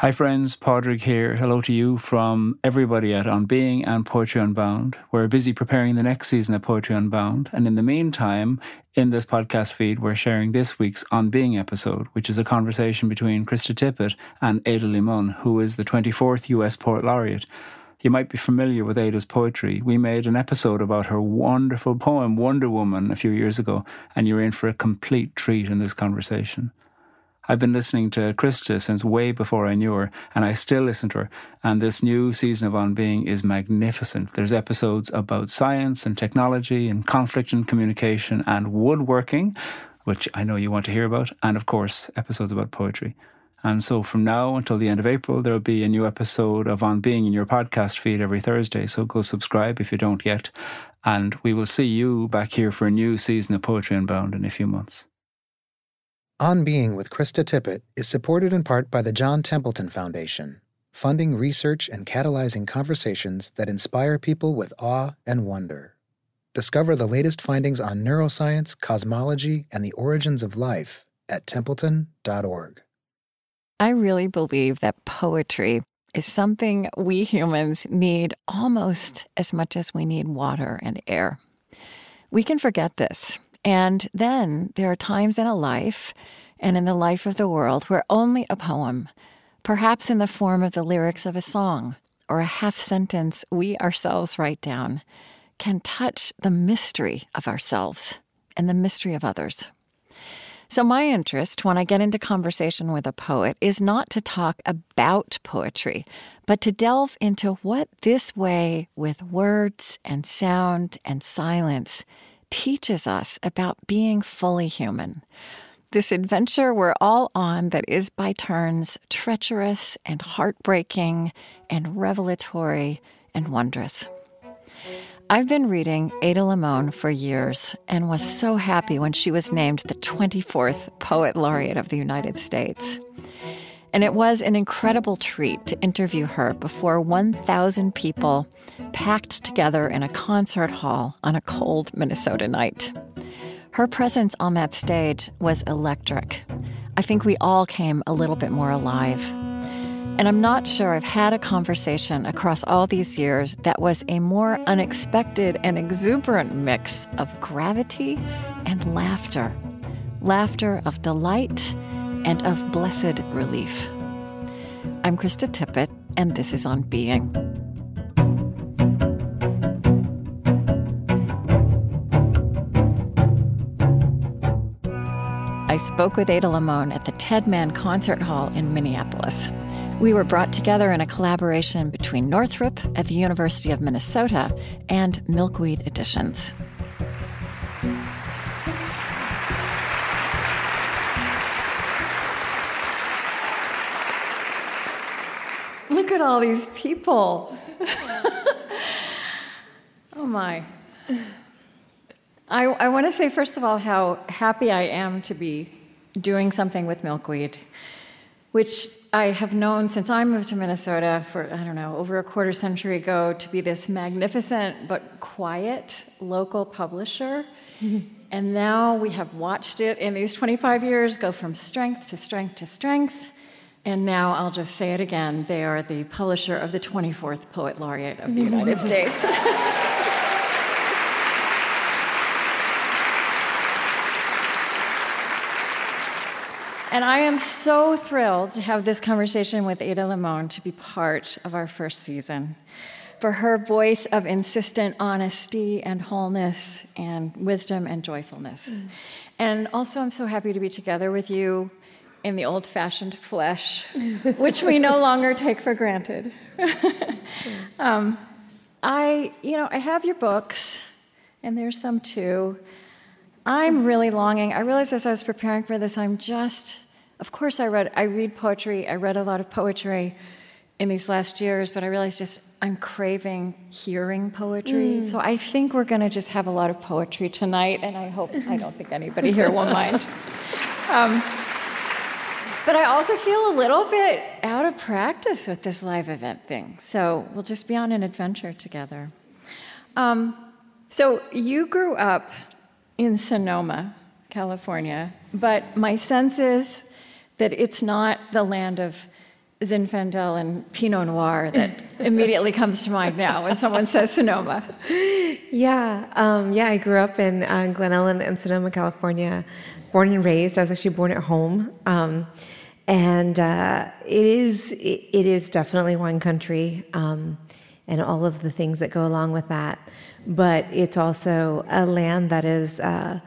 Hi, friends. Pádraig here. Hello to you from everybody at On Being and Poetry Unbound. We're busy preparing the next season of Poetry Unbound. And in the meantime, in this podcast feed, we're sharing this week's On Being episode, which is a conversation between Krista Tippett and Ada Limón, who is the 24th US Poet Laureate. You might be familiar with Ada's poetry. We made an episode about her wonderful poem, Wonder Woman, a few years ago, and you're in for a complete treat in this conversation. I've been listening to Krista since way before I knew her, and I still listen to her. And this new season of On Being is magnificent. There's episodes about science and technology and conflict and communication and woodworking, which I know you want to hear about, and of course, episodes about poetry. And so from now until the end of April, there will be a new episode of On Being in your podcast feed every Thursday. So go subscribe if you don't yet. And we will see you back here for a new season of Poetry Unbound in a few months. On Being with Krista Tippett is supported in part by the John Templeton Foundation, funding research and catalyzing conversations that inspire people with awe and wonder. Discover the latest findings on neuroscience, cosmology, and the origins of life at templeton.org. I really believe that poetry is something we humans need almost as much as we need water and air. We can forget this and then there are times in a life and in the life of the world where only a poem, perhaps in the form of the lyrics of a song or a half sentence we ourselves write down, can touch the mystery of ourselves and the mystery of others. So, my interest when I get into conversation with a poet is not to talk about poetry, but to delve into what this way with words and sound and silence teaches us about being fully human. This adventure we're all on that is by turns treacherous and heartbreaking and revelatory and wondrous. I've been reading Ada Limón for years and was so happy when she was named the 24th Poet Laureate of the United States. And it was an incredible treat to interview her before 1,000 people packed together in a concert hall on a cold Minnesota night. Her presence on that stage was electric. I think we all came a little bit more alive. And I'm not sure I've had a conversation across all these years that was a more unexpected and exuberant mix of gravity and laughter. Laughter of delight and of blessed relief. I'm Krista Tippett, and this is On Being. I spoke with Ada Limón at the Ted Mann Concert Hall in Minneapolis. We were brought together in a collaboration between Northrop at the University of Minnesota and Milkweed Editions. Look at all these people. oh my. I, I want to say, first of all, how happy I am to be doing something with milkweed, which I have known since I moved to Minnesota for, I don't know, over a quarter century ago to be this magnificent but quiet local publisher. and now we have watched it in these 25 years go from strength to strength to strength. And now I'll just say it again they are the publisher of the 24th Poet Laureate of the United States. And I am so thrilled to have this conversation with Ada Limón to be part of our first season. For her voice of insistent honesty and wholeness and wisdom and joyfulness. Mm. And also, I'm so happy to be together with you in the old fashioned flesh, which we no longer take for granted. um, I, you know, I have your books, and there's some too. I'm really longing. I realized as I was preparing for this, I'm just, of course, I read, I read poetry. I read a lot of poetry in these last years, but I realized just I'm craving hearing poetry. Mm. So I think we're going to just have a lot of poetry tonight, and I hope I don't think anybody here will mind. Um, but I also feel a little bit out of practice with this live event thing. So we'll just be on an adventure together. Um, so you grew up in Sonoma, California, but my sense is that it's not the land of Zinfandel and Pinot Noir that immediately comes to mind now when someone says Sonoma. Yeah, um, yeah. I grew up in uh, Glen Ellen and Sonoma, California. Born and raised. I was actually born at home, um, and uh, it is it, it is definitely wine country, um, and all of the things that go along with that. But it's also a land that is. Uh,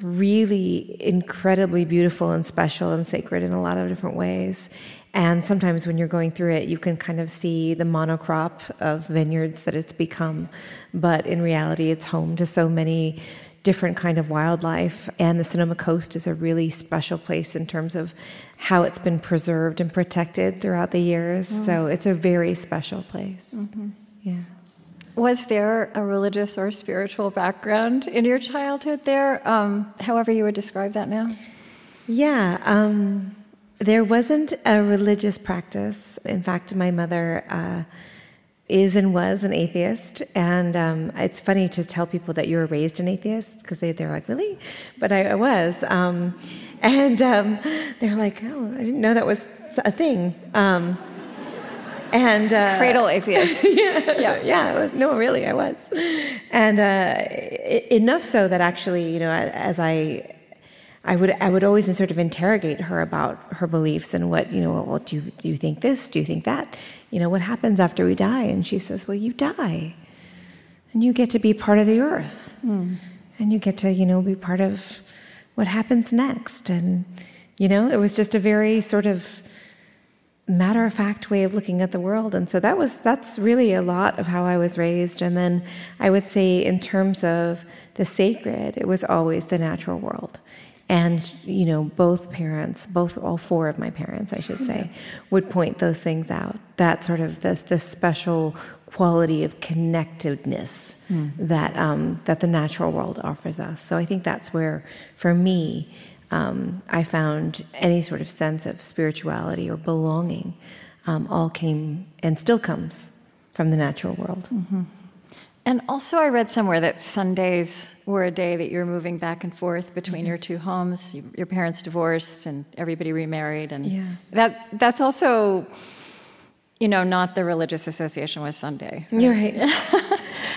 really incredibly beautiful and special and sacred in a lot of different ways. And sometimes when you're going through it, you can kind of see the monocrop of vineyards that it's become. But in reality, it's home to so many different kind of wildlife. And the Sonoma Coast is a really special place in terms of how it's been preserved and protected throughout the years. Mm. So it's a very special place. Mm-hmm. Yeah. Was there a religious or spiritual background in your childhood there, um, however you would describe that now? Yeah. Um, there wasn't a religious practice. In fact, my mother uh, is and was an atheist. And um, it's funny to tell people that you were raised an atheist because they, they're like, really? But I, I was. Um, and um, they're like, oh, I didn't know that was a thing. Um, and uh, cradle atheist. yeah, yeah, yeah was, no, really, I was. And uh, enough so that actually, you know, as I I would I would always sort of interrogate her about her beliefs and what you know. Well, do you, do you think this? Do you think that? You know, what happens after we die? And she says, well, you die, and you get to be part of the earth, mm. and you get to you know be part of what happens next. And you know, it was just a very sort of matter of fact way of looking at the world. And so that was that's really a lot of how I was raised. And then I would say in terms of the sacred, it was always the natural world and you know both parents both all four of my parents i should say would point those things out that sort of this this special quality of connectedness mm. that um, that the natural world offers us so i think that's where for me um, i found any sort of sense of spirituality or belonging um, all came and still comes from the natural world mm-hmm. And also, I read somewhere that Sundays were a day that you're moving back and forth between mm-hmm. your two homes. You, your parents divorced, and everybody remarried, and yeah. that that's also, you know, not the religious association with Sunday. Right? You're right.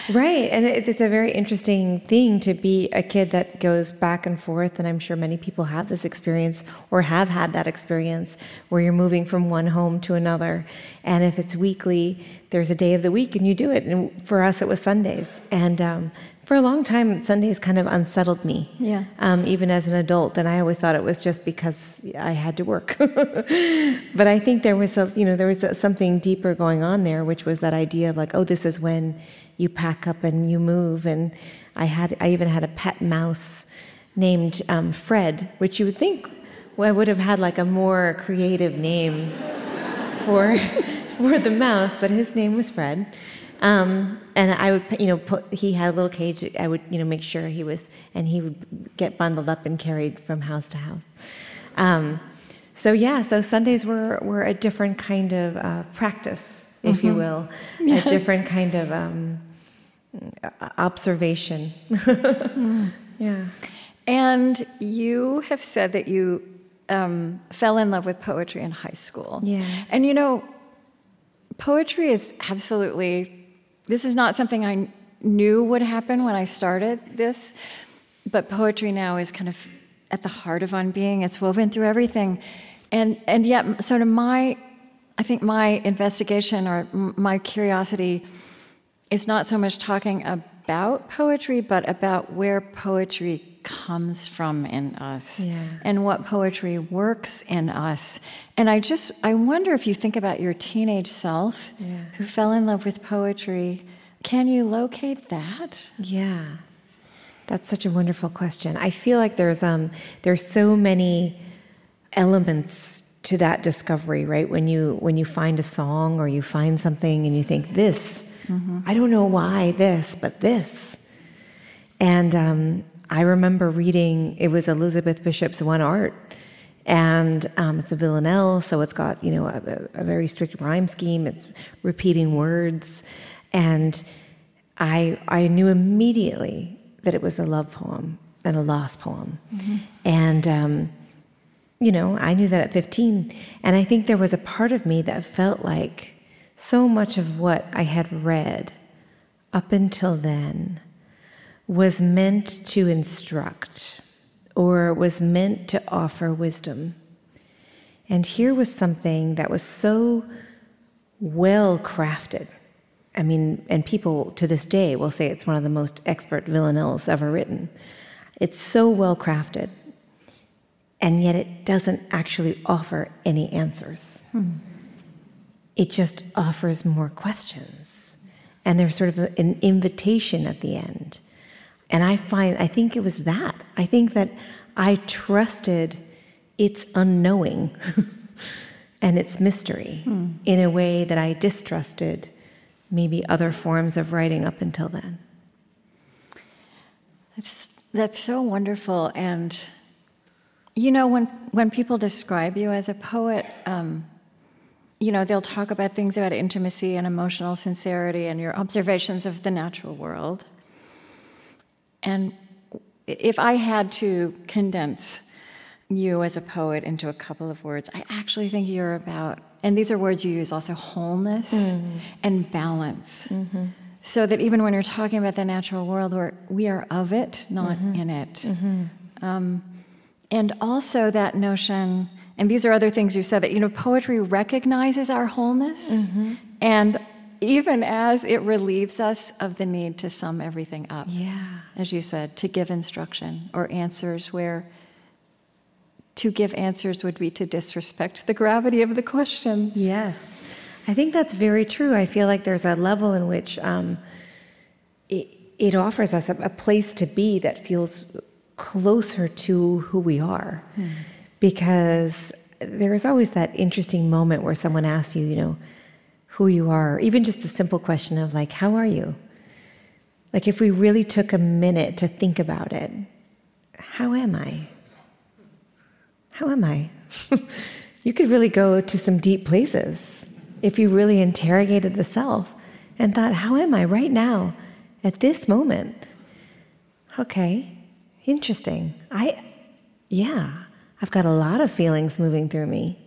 right, and it's a very interesting thing to be a kid that goes back and forth, and I'm sure many people have this experience or have had that experience where you're moving from one home to another, and if it's weekly there's a day of the week and you do it. And for us, it was Sundays. And um, for a long time, Sundays kind of unsettled me, yeah. Um, even as an adult. And I always thought it was just because I had to work. but I think there was, a, you know, there was a, something deeper going on there, which was that idea of like, oh, this is when you pack up and you move. And I had, I even had a pet mouse named um, Fred, which you would think I would have had like a more creative name for for the mouse, but his name was Fred. Um, and I would, you know, put, he had a little cage. I would, you know, make sure he was, and he would get bundled up and carried from house to house. Um, so yeah, so Sundays were were a different kind of uh, practice, if mm-hmm. you will, yes. a different kind of um, observation. mm. Yeah. And you have said that you um, fell in love with poetry in high school. Yeah. And you know, poetry is absolutely, this is not something I knew would happen when I started this, but poetry now is kind of at the heart of On Being. It's woven through everything. And, and yet, sort of my, I think my investigation or my curiosity is not so much talking about poetry, but about where poetry comes from in us yeah. and what poetry works in us. And I just, I wonder if you think about your teenage self yeah. who fell in love with poetry, can you locate that? Yeah. That's such a wonderful question. I feel like there's um there's so many elements to that discovery, right? When you when you find a song or you find something and you think this, mm-hmm. I don't know why this, but this. And um, I remember reading, it was Elizabeth Bishop's One Art, and um, it's a villanelle, so it's got, you know, a, a, very strict rhyme scheme, it's repeating words, and I, I knew immediately that it was a love poem and a lost poem. Mm-hmm. And um, you know, I knew that at 15. And I think there was a part of me that felt like so much of what I had read up until then was meant to instruct or was meant to offer wisdom. And here was something that was so well crafted. I mean, and people to this day will say it's one of the most expert villanelles ever written. It's so well crafted, and yet it doesn't actually offer any answers. Hmm. It just offers more questions. And there's sort of a, an invitation at the end. And I find, I think it was that. I think that I trusted its unknowing and its mystery hmm. in a way that I distrusted maybe other forms of writing up until then. That's, that's so wonderful. And, you know, when, when people describe you as a poet, um, you know, they'll talk about things about intimacy and emotional sincerity and your observations of the natural world. And if I had to condense you as a poet into a couple of words, I actually think you're about, and these are words you use also wholeness mm. and balance. Mm-hmm. So that even when you're talking about the natural world, we're, we are of it, not mm-hmm. in it. Mm-hmm. Um, and also that notion, and these are other things you've said, that, you know, poetry recognizes our wholeness mm-hmm. and even as it relieves us of the need to sum everything up. Yeah. As you said, to give instruction or answers where to give answers would be to disrespect the gravity of the questions. Yes. I think that's very true. I feel like there's a level in which um, it, it, offers us a, a, place to be that feels closer to who we are. Hmm. Because there's always that interesting moment where someone asks you, you know, who you are, even just the simple question of, like, how are you? Like, if we really took a minute to think about it, how am I? How am I? you could really go to some deep places if you really interrogated the self and thought, how am I right now at this moment? Okay, interesting. I, yeah, I've got a lot of feelings moving through me.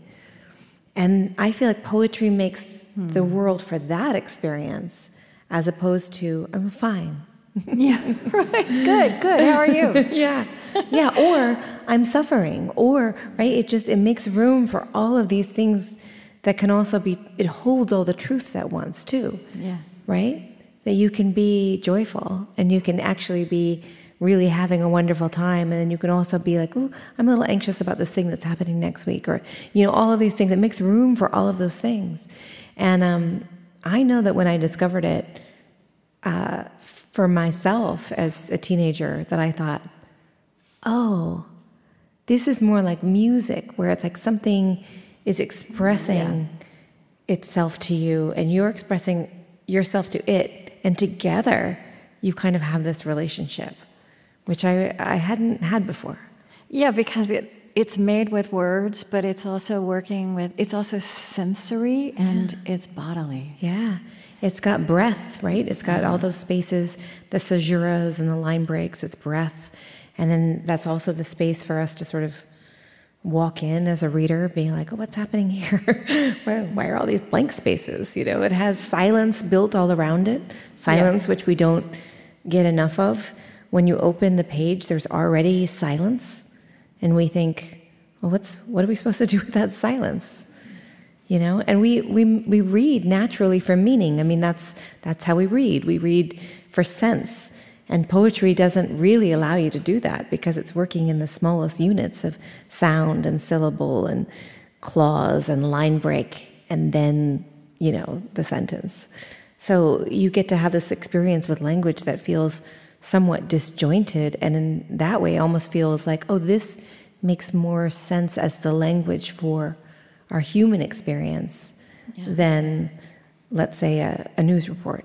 And I feel like poetry makes hmm. the world for that experience as opposed to, I'm fine. yeah, right. Good, good. How are you? yeah. Yeah. Or I'm suffering. Or, right, it just it makes room for all of these things that can also be it holds all the truths at once too. Yeah. Right? That you can be joyful and you can actually be really having a wonderful time. And then you can also be like, oh, I'm a little anxious about this thing that's happening next week, or, you know, all of these things. It makes room for all of those things. And um, I know that when I discovered it uh, for myself as a teenager, that I thought, oh, this is more like music, where it's like something is expressing yeah. itself to you, and you're expressing yourself to it, and together you kind of have this relationship which I, I hadn't had before. Yeah, because it, it's made with words, but it's also working with, it's also sensory and yeah. it's bodily. Yeah. It's got breath, right? It's got all those spaces, the caesuras and the line breaks, it's breath. And then that's also the space for us to sort of walk in as a reader, being like, oh, what's happening here? why, why, are all these blank spaces? You know, it has silence built all around it, silence yeah. which we don't get enough of when you open the page, there's already silence, and we think, well, what's what are we supposed to do with that silence? You know, and we we we read naturally for meaning. I mean, that's that's how we read. We read for sense. And poetry doesn't really allow you to do that because it's working in the smallest units of sound and syllable and clause and line break and then, you know, the sentence. So you get to have this experience with language that feels somewhat disjointed, and in that way, almost feels like, oh, this makes more sense as the language for our human experience yeah. than, let's say, a, a news report.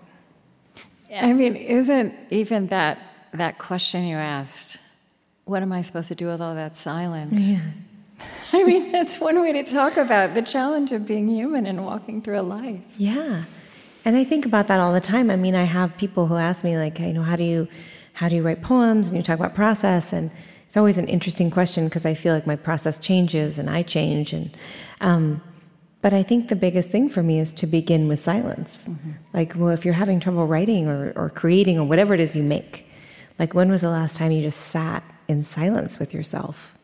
I mean, isn't even that that question you asked, what am I supposed to do with all that silence? Yeah. I mean, that's one way to talk about the challenge of being human and walking through a life. Yeah. And I think about that all the time. I mean, I have people who ask me like, you know, how do you how do you write poems? And you talk about process and it's always an interesting question because I feel like my process changes and I change. And, um, but I think the biggest thing for me is to begin with silence. Mm-hmm. Like, well, if you're having trouble writing or, or creating or whatever it is you make, like, when was the last time you just sat in silence with yourself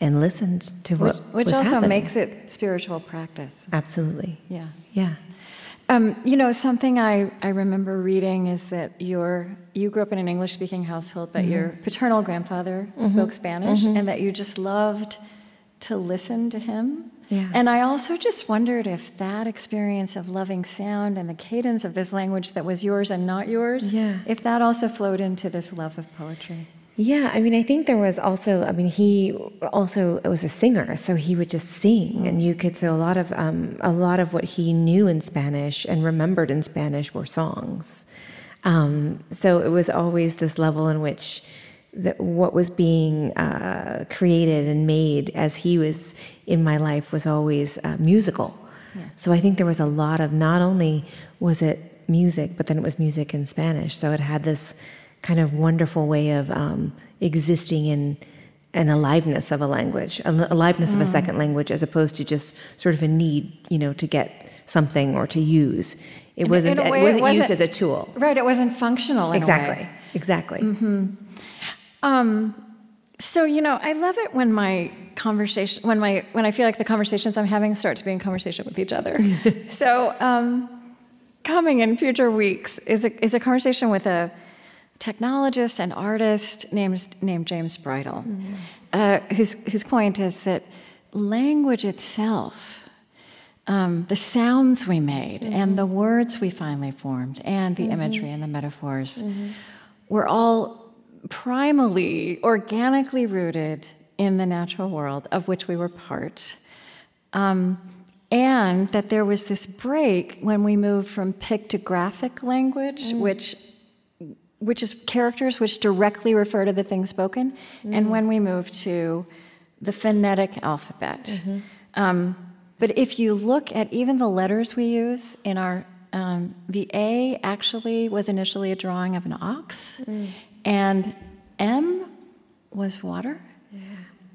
and listened to what which, which also happening? makes it spiritual practice. Absolutely. Yeah. Yeah. Um, you know, something I, I remember reading is that your you grew up in an English speaking household, but mm-hmm. your paternal grandfather mm-hmm. spoke Spanish, mm-hmm. and that you just loved to listen to him. Yeah. And I also just wondered if that experience of loving sound and the cadence of this language that was yours and not yours, yeah. if that also flowed into this love of poetry. Yeah, I mean, I think there was also, I mean, he also was a singer, so he would just sing, and you could, so a lot of, um, a lot of what he knew in Spanish and remembered in Spanish were songs. Um, so it was always this level in which that what was being uh, created and made as he was in my life was always uh, musical. Yeah. So I think there was a lot of not only was it music, but then it was music in Spanish. So it had this kind of wonderful way of um, existing in an aliveness of a language, a aliveness mm. of a mm. second language, as opposed to just sort of a need, you know, to get something or to use. It wasn't. It wasn't, it wasn't used as a tool. Right. It wasn't functional. exactly. Exactly. Mm-hmm. Um, so you know, I love it when my conversation, when my when I feel like the conversations I'm having start to be in conversation with each other. so um, coming in future weeks is a is a conversation with a technologist and artist named, named James Bridle, mm-hmm. uh, whose, whose point is that language itself, um, the sounds we made mm-hmm. and the words we finally formed and the mm-hmm. imagery and the metaphors mm-hmm. were all primally, organically rooted in the natural world of which we were part. Um, and that there was this break when we moved from pictographic language, mm. which which is characters which directly refer to the thing spoken, mm-hmm. and when we move to the phonetic alphabet. Mm-hmm. Um, but if you look at even the letters we use in our, um, the A actually was initially a drawing of an ox, mm. and M was water, yeah.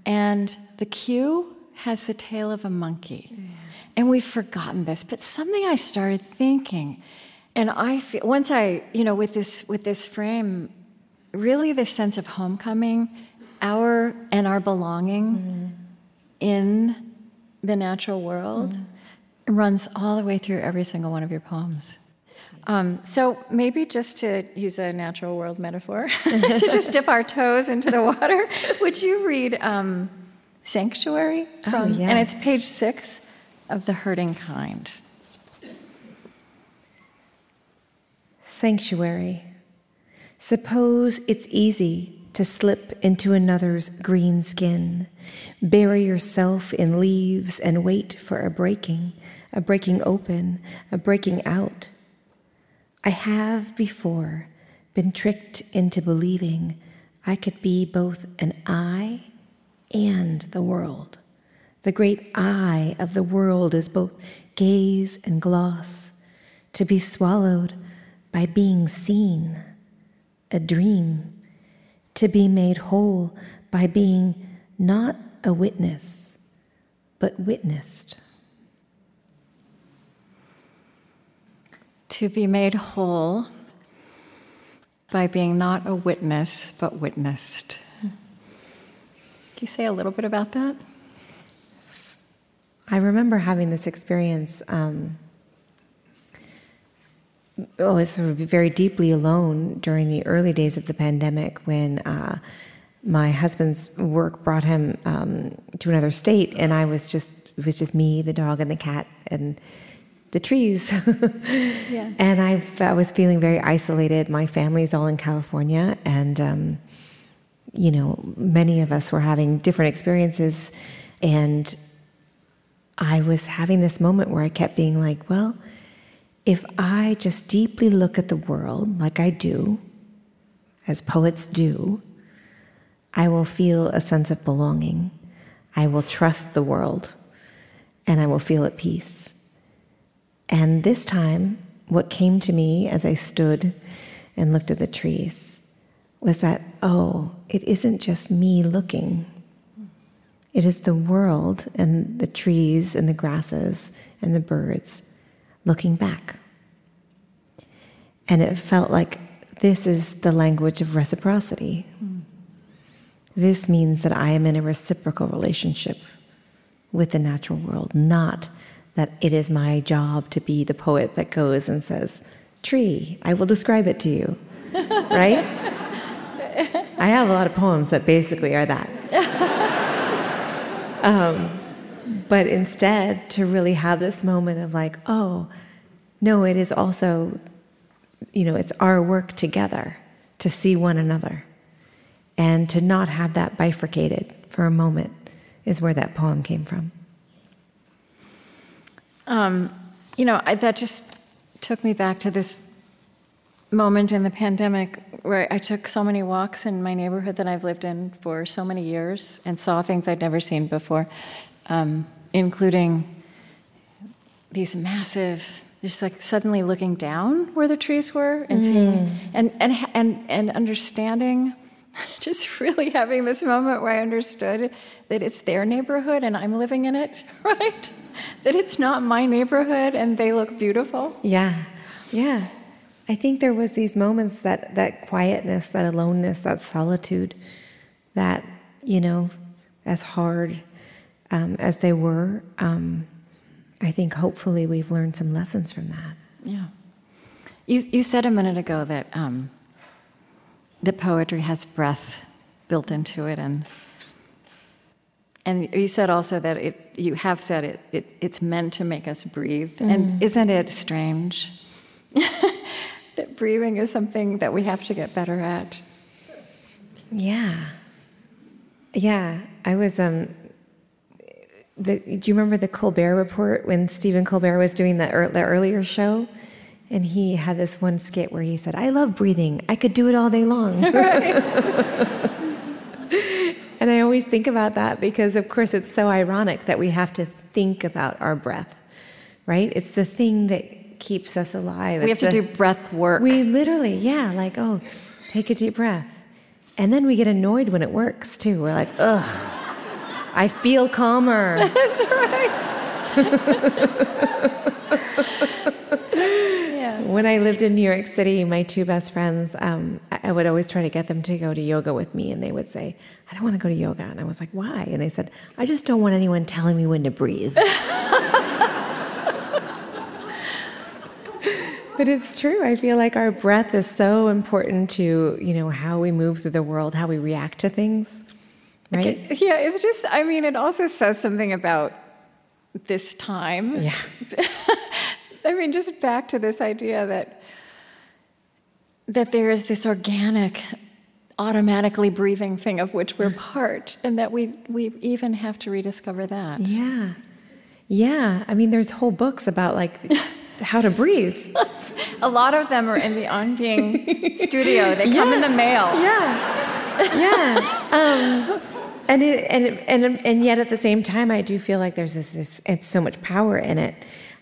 and the Q has the tail of a monkey. Yeah. And we've forgotten this, but something I started thinking and I feel once I, you know, with this with this frame, really this sense of homecoming, our and our belonging mm. in the natural world mm. runs all the way through every single one of your poems. Um, so maybe just to use a natural world metaphor, to just dip our toes into the water, would you read um, "Sanctuary" oh, from? Oh, yeah. And it's page six of "The Hurting Kind." Sanctuary. Suppose it's easy to slip into another's green skin, bury yourself in leaves and wait for a breaking, a breaking open, a breaking out. I have before been tricked into believing I could be both an I and the world. The great I of the world is both gaze and gloss, to be swallowed by being seen, a dream, to be made whole by being not a witness, but witnessed. To be made whole by being not a witness, but witnessed. Can you say a little bit about that? I remember having this experience um, oh, I was sort of very deeply alone during the early days of the pandemic when uh, my husband's work brought him um, to another state, and I was just it was just me, the dog, and the cat, and the trees. yeah. And I, I was feeling very isolated. My family's all in California, and um, you know, many of us were having different experiences, and I was having this moment where I kept being like, well if I just deeply look at the world like I do, as poets do, I will feel a sense of belonging. I will trust the world and I will feel at peace. And this time, what came to me as I stood and looked at the trees was that oh, it isn't just me looking. It is the world and the trees and the grasses and the birds looking back. And it felt like this is the language of reciprocity. Mm. This means that I am in a reciprocal relationship with the natural world, not that it is my job to be the poet that goes and says, Tree, I will describe it to you. right? I have a lot of poems that basically are that. um, but instead, to really have this moment of like, oh, no, it is also, you know, it's our work together to see one another. And to not have that bifurcated for a moment is where that poem came from. Um, you know, I, that just took me back to this moment in the pandemic where I took so many walks in my neighborhood that I've lived in for so many years and saw things I'd never seen before, um, including these massive, just like suddenly looking down where the trees were and mm. seeing and and and and understanding. Just really having this moment where I understood that it's their neighborhood and I'm living in it, right? That it's not my neighborhood and they look beautiful. Yeah, yeah. I think there was these moments that that quietness, that aloneness, that solitude, that you know, as hard um, as they were, um, I think hopefully we've learned some lessons from that. Yeah. You you said a minute ago that um, that poetry has breath built into it, and and you said also that it you have said it, it it's meant to make us breathe. Mm. And isn't it strange? that breathing is something that we have to get better at. Yeah. Yeah. I was um the, do you remember the Colbert report when Stephen Colbert was doing the, er, the earlier show? And he had this one skit where he said, I love breathing. I could do it all day long. and I always think about that because, of course, it's so ironic that we have to think about our breath, right? It's the thing that keeps us alive. We it's have to do breath work. We literally, yeah, like, oh, take a deep breath. And then we get annoyed when it works too. We're like, ugh, I feel calmer. That's right. yeah. When I lived in New York City, my two best friends, um, I would always try to get them to go to yoga with me, and they would say, I don't want to go to yoga. And I was like, why? And they said, I just don't want anyone telling me when to breathe. But it's true. I feel like our breath is so important to, you know, how we move through the world, how we react to things. Right? Yeah, it's just I mean, it also says something about this time. Yeah. I mean, just back to this idea that that there is this organic automatically breathing thing of which we're part and that we we even have to rediscover that. Yeah. Yeah, I mean there's whole books about like how to breathe. a lot of them are in the On Being studio. They come yeah. in the mail. Yeah, yeah. Um, and it, and it, and and yet at the same time, I do feel like there's this, this it's so much power in it,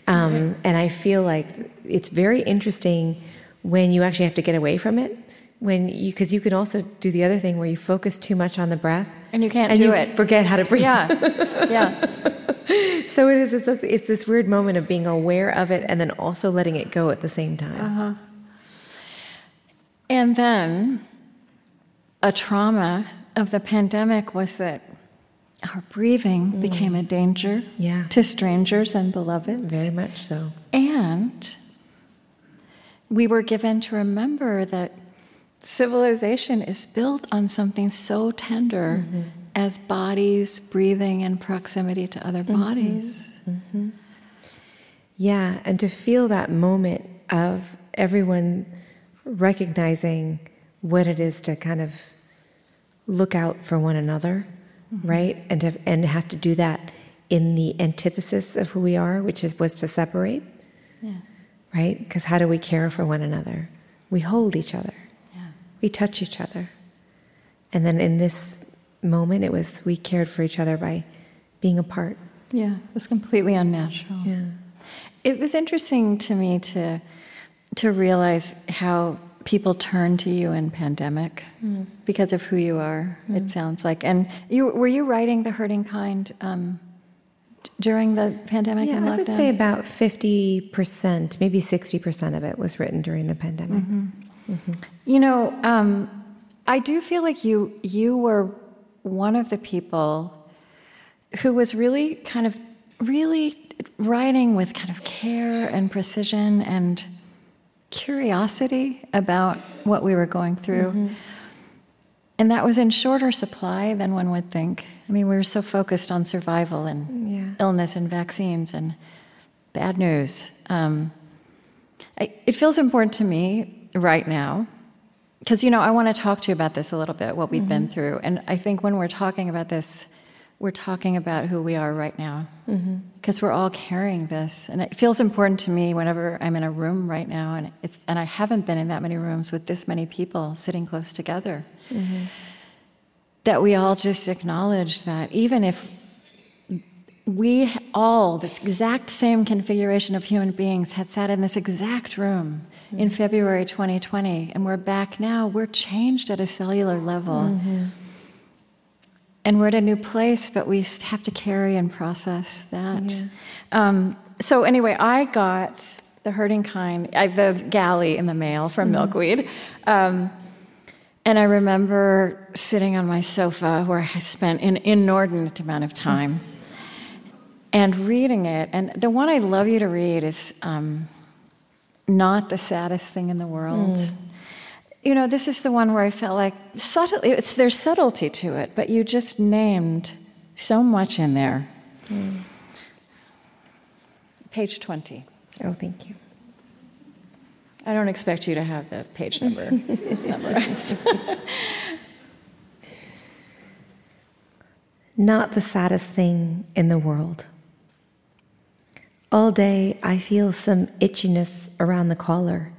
um, mm-hmm. and I feel like it's very interesting when you actually have to get away from it. When you, because you can also do the other thing where you focus too much on the breath, and you can't and do you it. Forget how to breathe. Yeah, yeah. so it is. It's, it's, this weird moment of being aware of it and then also letting it go at the same time. Uh-huh. And then a trauma of the pandemic was that our breathing mm. became a danger yeah. to strangers and beloveds. Very much so. And we were given to remember that civilization is built on something so tender mm-hmm as bodies breathing in proximity to other mm-hmm. bodies. Mm-hmm. Yeah, and to feel that moment of everyone recognizing what it is to kind of look out for one another, mm-hmm. right? And to, and have to do that in the antithesis of who we are, which is was to separate. Yeah. Right? Because how do we care for one another? We hold each other. Yeah. We touch each other. And then in this moment. It was we cared for each other by being apart. Yeah, it was completely unnatural. Yeah. It was interesting to me to to realize how people turn to you in pandemic mm. because of who you are. Mm. It sounds like, and you were you writing the hurting kind um, during the pandemic? Yeah, I would say about fifty percent, maybe sixty percent of it was written during the pandemic. Mm-hmm. Mm-hmm. You know, um, I do feel like you you were one of the people who was really kind of really writing with kind of care and precision and curiosity about what we were going through. Mm-hmm. And that was in shorter supply than one would think. I mean, we were so focused on survival and yeah. illness and vaccines and bad news. Um, I, it feels important to me right now because, you know, I want to talk to you about this a little bit, what we've mm-hmm. been through. And I think when we're talking about this, we're talking about who we are right now because mm-hmm. we're all carrying this and it feels important to me whenever i'm in a room right now and it's and i haven't been in that many rooms with this many people sitting close together mm-hmm. that we all just acknowledge that even if we all this exact same configuration of human beings had sat in this exact room mm-hmm. in february 2020 and we're back now we're changed at a cellular level mm-hmm and we're at a new place, but we have to carry and process that. Yeah. Um, so anyway, I got the hurting kind, I, the galley in the mail from mm-hmm. Milkweed. Um, and I remember sitting on my sofa where I spent an inordinate amount of time and reading it. And the one I'd love you to read is um, Not the Saddest Thing in the World. Mm you know, this is the one where I felt like subtly, it's, there's subtlety to it, but you just named so much in there. Mm. Page 20. Oh, thank you. I don't expect you to have the page number memorized. Not the saddest thing in the world. All day I feel some itchiness around the collar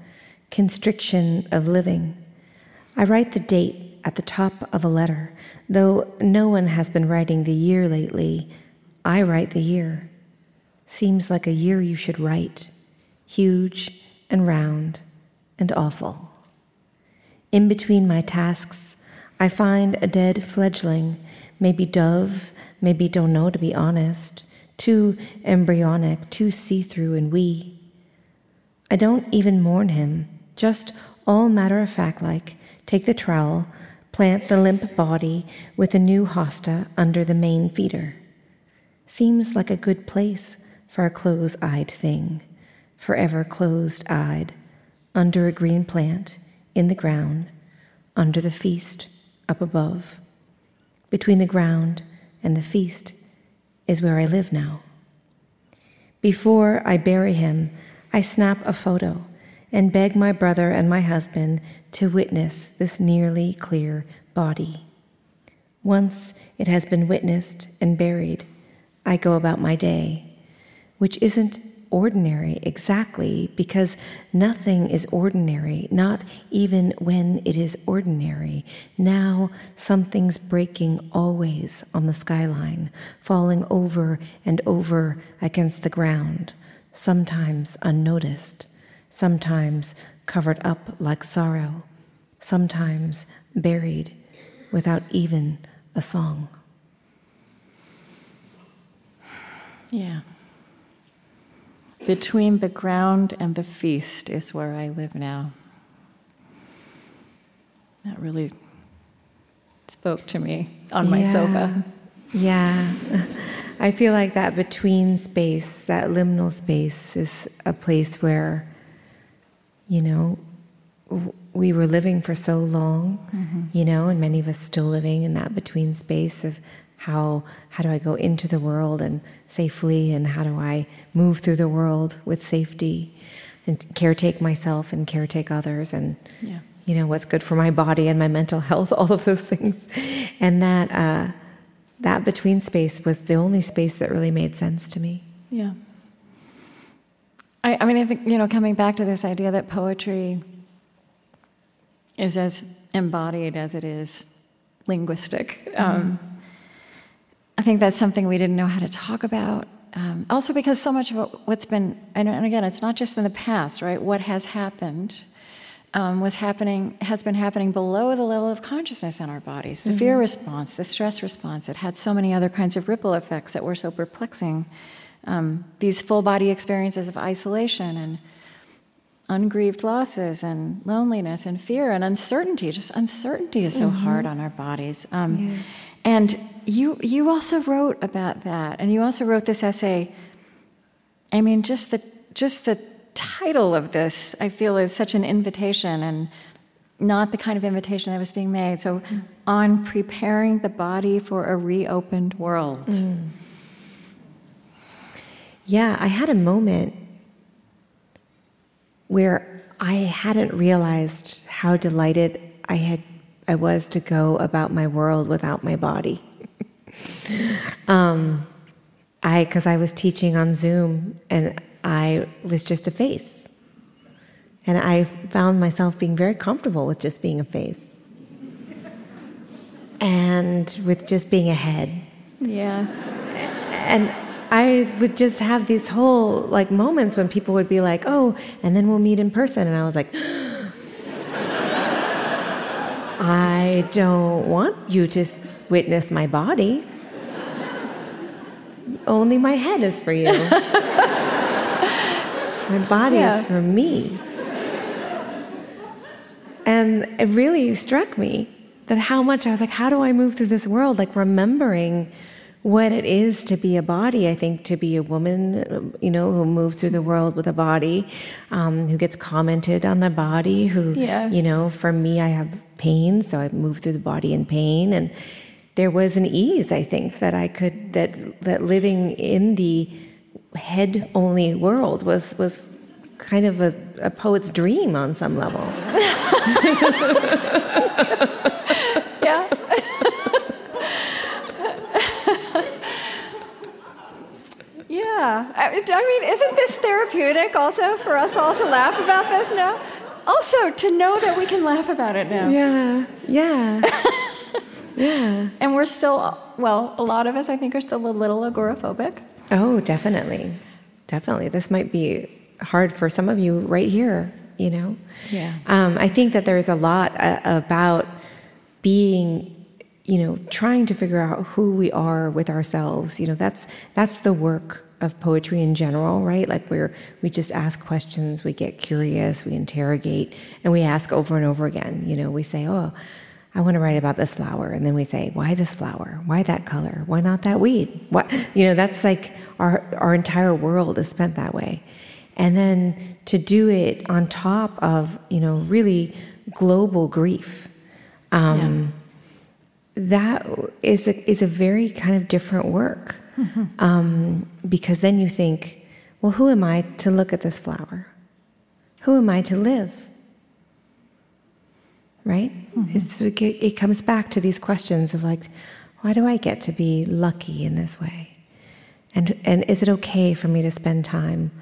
constriction of living. I write the date at the top of a letter, though no one has been writing the year lately. I write the year. Seems like a year you should write, huge and round and awful. In between my tasks, I find a dead fledgling, maybe dove, maybe don't know to be honest, too embryonic, too see through and wee. I don't even mourn him. Just all matter of fact like, take the trowel, plant the limp body with a new hosta under the main feeder. Seems like a good place for a close eyed thing, forever closed eyed, under a green plant, in the ground, under the feast, up above. Between the ground and the feast is where I live now. Before I bury him, I snap a photo and beg my brother and my husband to witness this nearly clear body. Once it has been witnessed and buried, I go about my day, which isn't ordinary exactly because nothing is ordinary, not even when it is ordinary. Now something's breaking always on the skyline, falling over and over against the ground, sometimes unnoticed sometimes covered up like sorrow, sometimes buried without even a song. Yeah. Between the ground and the feast is where I live now. That really spoke to me on my yeah. sofa. Yeah. I feel like that between space, that liminal space, is a place where you know, we were living for so long, mm-hmm. you know, and many of us still living in that between space of how how do I go into the world and safely, and how do I move through the world with safety, and caretake myself and caretake others, and yeah. you know what's good for my body and my mental health, all of those things, and that uh, that between space was the only space that really made sense to me. Yeah. I, I mean, I think, you know, coming back to this idea that poetry is as embodied as it is linguistic. Mm-hmm. Um, I think that's something we didn't know how to talk about. Um, also, because so much of what's been, and, and, again, it's not just in the past, right? What has happened um, was happening has been happening below the level of consciousness in our bodies. The mm-hmm. fear response, the stress response. It had so many other kinds of ripple effects that were so perplexing. Um, these full body experiences of isolation and ungrieved losses and loneliness and fear and uncertainty. Just uncertainty is so mm-hmm. hard on our bodies. Um, yeah. And you you also wrote about that, and you also wrote this essay. I mean, just the just the title of this, I feel, is such an invitation and not the kind of invitation that was being made. So, mm. on preparing the body for a reopened world. Mm. Yeah, I had a moment where I hadn't realized how delighted I had I was to go about my world without my body. um, I because I was teaching on Zoom and I was just a face. And I found myself being very comfortable with just being a face. And with just being a head. Yeah. And I would just have these whole like moments when people would be like, "Oh, and then we'll meet in person." And I was like, I don't want you to witness my body. Only my head is for you. My body yeah. is for me. And it really struck me that how much I was like, how do I move through this world? Like remembering what it is to be a body. I think to be a woman, you know, who moves through the world with a body, um, who gets commented on the body, who, yeah. you know, for me, I have pain, so I move through the body in pain. And there was an ease, I think, that I could, that, that living in the head only world was was kind of a, a poet's dream on some level. yeah. Yeah. I, I mean, isn't this therapeutic also for us all to laugh about this now? Also, to know that we can laugh about it now. Yeah, yeah. yeah. And we're still, well, a lot of us, I think, are still a little agoraphobic. Oh, definitely. Definitely. This might be hard for some of you right here, you know? Yeah. Um, I think that there's a lot uh, about being you know trying to figure out who we are with ourselves you know that's that's the work of poetry in general right like we're we just ask questions we get curious we interrogate and we ask over and over again you know we say oh I want to write about this flower. And then we say, why this flower? Why that color? Why not that weed? What, you know, that's like our, our entire world is spent that way. And then to do it on top of, you know, really global grief, um, yeah. that is a, is a very kind of different work. Mm-hmm. Um, because then you think, well, who am I to look at this flower? Who am I to live? right? Mm-hmm. it comes back to these questions of like, why do I get to be lucky in this way? And, and is it okay for me to spend time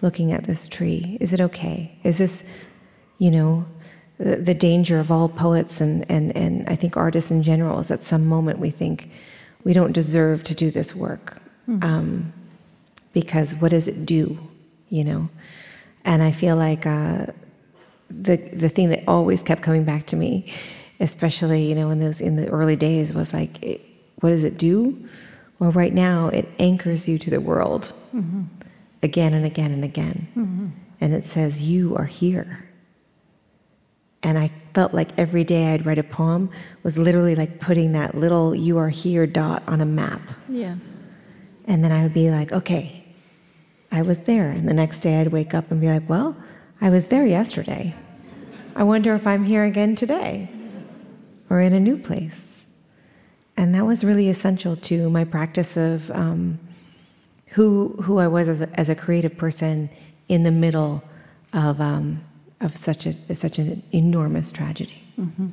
looking at this tree? Is it okay? Is this, you know, the, the danger of all poets and, and, and I think artists in general is at some moment we think we don't deserve to do this work. Mm-hmm. Um, because what does it do, you know? And I feel like uh, the the thing that always kept coming back to me, especially you know in those in the early days, was like, it, what does it do? Well, right now it anchors you to the world mm-hmm. again and again and again, mm-hmm. and it says you are here. And I felt like every day I'd write a poem was literally like putting that little "you are here" dot on a map. Yeah. And then I would be like, okay, I was there. And the next day I'd wake up and be like, well, I was there yesterday. I wonder if I'm here again today or in a new place. And that was really essential to my practice of um, who, who I was as a, as a, creative person in the middle of, um, of such, a, such an enormous tragedy. Mm-hmm.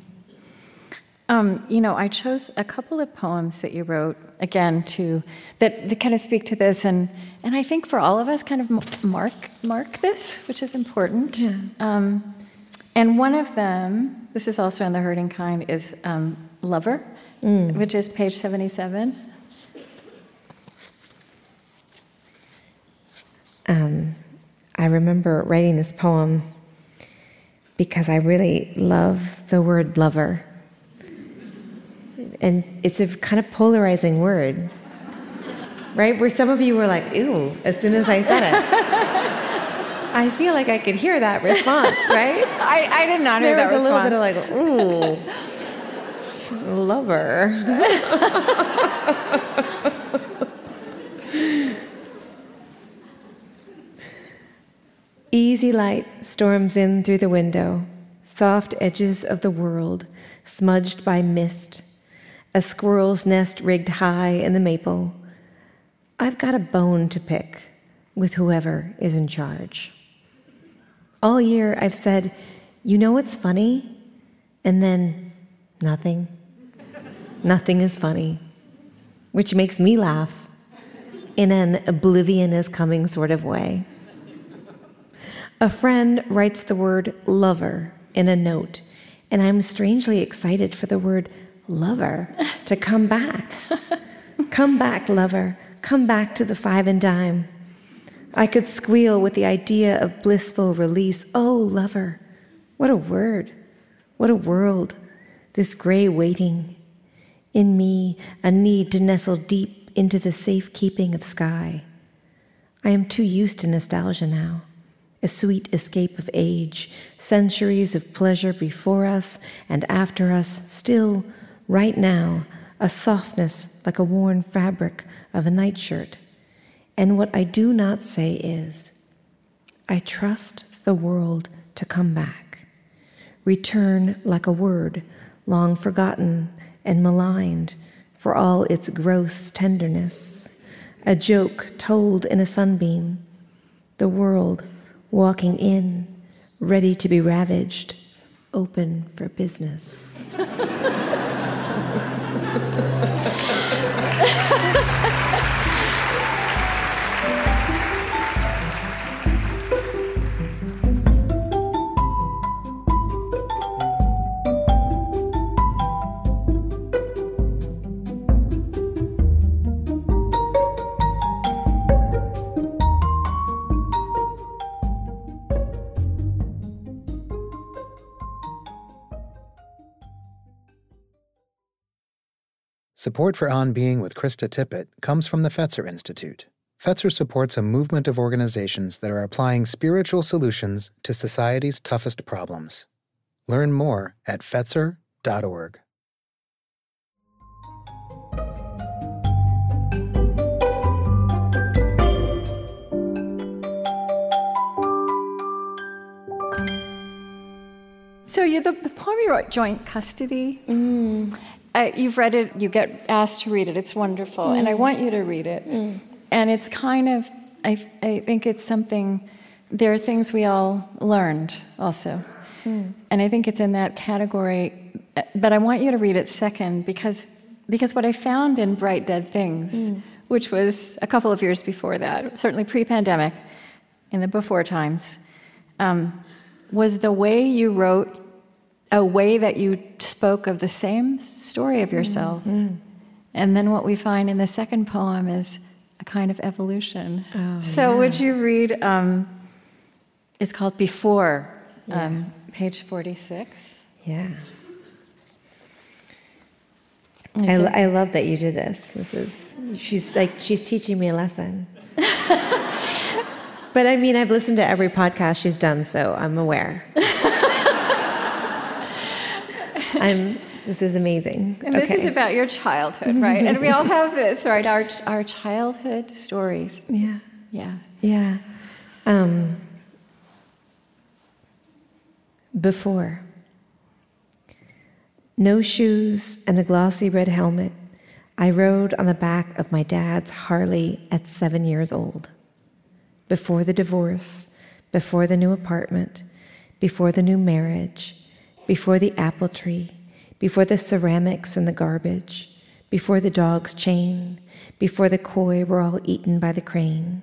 Um, you know, I chose a couple of poems that you wrote again to that, that kind of speak to this, and and I think for all of us, kind of mark mark this, which is important. Yeah. Um, and one of them, this is also in The Hurting Kind, is um, Lover, mm. which is page 77. Um, I remember writing this poem because I really love the word lover. And it's a kind of polarizing word, right? Where some of you were like, ew, as soon as I said it. I feel like I could hear that response, right? I, I did not hear there that was a little bit of like, ooh, lover. Easy light storms in through the window, soft edges of the world smudged by mist, a squirrel's nest rigged high in the maple. I've got a bone to pick with whoever is in charge. All year I've said, You know what's funny? And then nothing. nothing is funny, which makes me laugh in an oblivion is coming sort of way. A friend writes the word lover in a note, and I'm strangely excited for the word lover to come back. come back, lover. Come back to the five and dime. I could squeal with the idea of blissful release. Oh, lover, what a word, what a world, this gray waiting. In me, a need to nestle deep into the safekeeping of sky. I am too used to nostalgia now, a sweet escape of age, centuries of pleasure before us and after us, still, right now, a softness like a worn fabric of a nightshirt. And what I do not say is, I trust the world to come back, return like a word long forgotten and maligned for all its gross tenderness, a joke told in a sunbeam, the world walking in, ready to be ravaged, open for business. Support for On Being with Krista Tippett comes from the Fetzer Institute. Fetzer supports a movement of organizations that are applying spiritual solutions to society's toughest problems. Learn more at Fetzer.org. So you the, the poem you wrote, Joint Custody. Mm. Uh, you've read it. You get asked to read it. It's wonderful, and I want you to read it. And it's kind of, I, I think it's something. There are things we all learned also, and I think it's in that category. But I want you to read it second because because what I found in Bright Dead Things, which was a couple of years before that, certainly pre-pandemic, in the before times, um, was the way you wrote a way that you spoke of the same story of yourself. And then what we find in the second poem is a kind of evolution. so, would you read? Um, it's called Before, um, page 46. Yeah. I, Is lo- it- I love that you did this. This is she's like she's teaching me a lesson. but I mean, I've listened to every podcast she's done, so I'm aware. I'm. This is amazing. And this is about your childhood, right? and we all have this, right? Our, our childhood stories. yeah, Yeah. yeah. Um, before. No shoes and a glossy red helmet, I rode on the back of my dad's Harley at seven years old. Before the divorce, before the new apartment, before the new marriage, before the apple tree, before the ceramics and the garbage, before the dog's chain, before the koi were all eaten by the crane,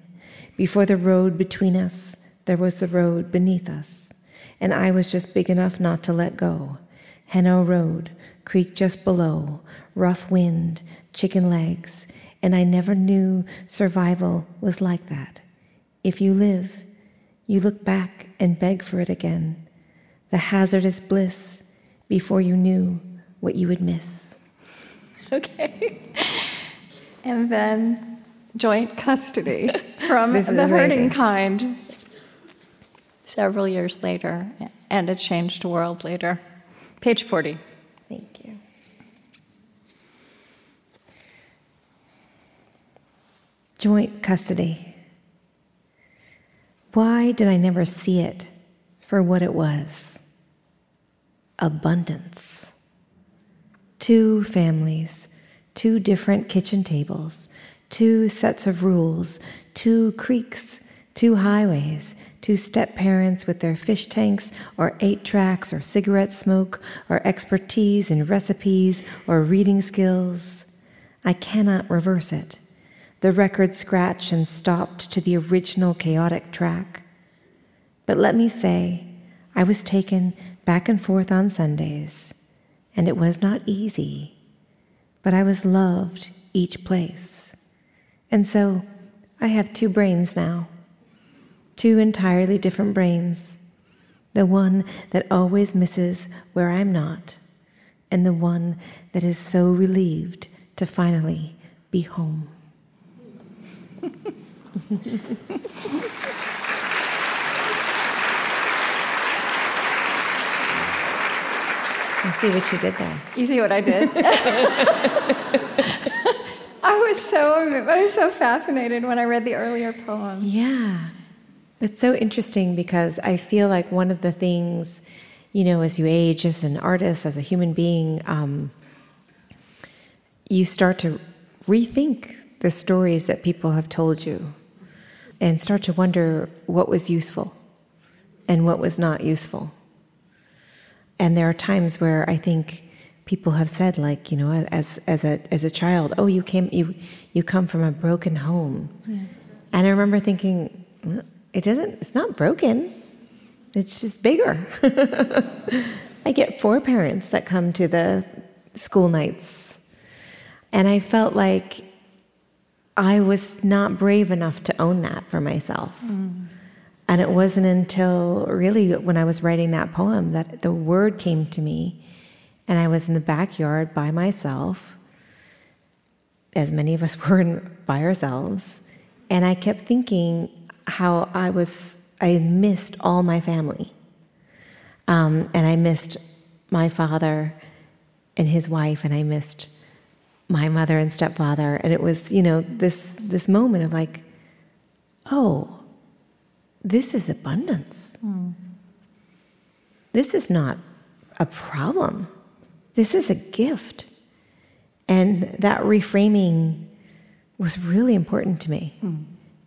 before the road between us, there was the road beneath us, and I was just big enough not to let go. Henno Road, creek just below, rough wind, chicken legs, and I never knew survival was like that. If you live, you look back and beg for it again. The hazardous bliss before you knew what you would miss. Okay. And then joint custody from the hurting kind several years later and a changed world later. Page 40. Thank you. Joint custody. Why did I never see it for what it was? Abundance. Two families, two different kitchen tables, two sets of rules, two creeks, two highways, two step parents with their fish tanks or eight tracks or cigarette smoke or expertise in recipes or reading skills. I cannot reverse it. The record scratched and stopped to the original chaotic track. But let me say, I was taken back and forth on Sundays, and it was not easy, but I was loved each place. And so I have two brains now, two entirely different brains the one that always misses where I'm not, and the one that is so relieved to finally be home. I see what you did there. You see what I did? I was so I was so fascinated when I read the earlier poem. Yeah. It's so interesting because I feel like one of the things, you know, as you age as an artist, as a human being, um, you start to rethink the stories that people have told you and start to wonder what was useful and what was not useful. And there are times where I think people have said, like, you know, as as a as a child, oh, you came you you come from a broken home, and I remember thinking, "Well, it doesn't. It's not broken. It's just bigger. I get four parents that come to the school nights, and I felt like I was not brave enough to own that for myself. Mm. And it wasn't until really when I was writing that poem that the word came to me, and I was in the backyard by myself, as many of us were in, by ourselves, and I kept thinking how I was, I missed all my family. Um, and I missed my father and his wife, and I missed my mother and stepfather. And it was, you know, this, this moment of like, oh, this is abundance. Hmm. This is not a problem. This is a gift. And that reframing was really important to me. Hmm.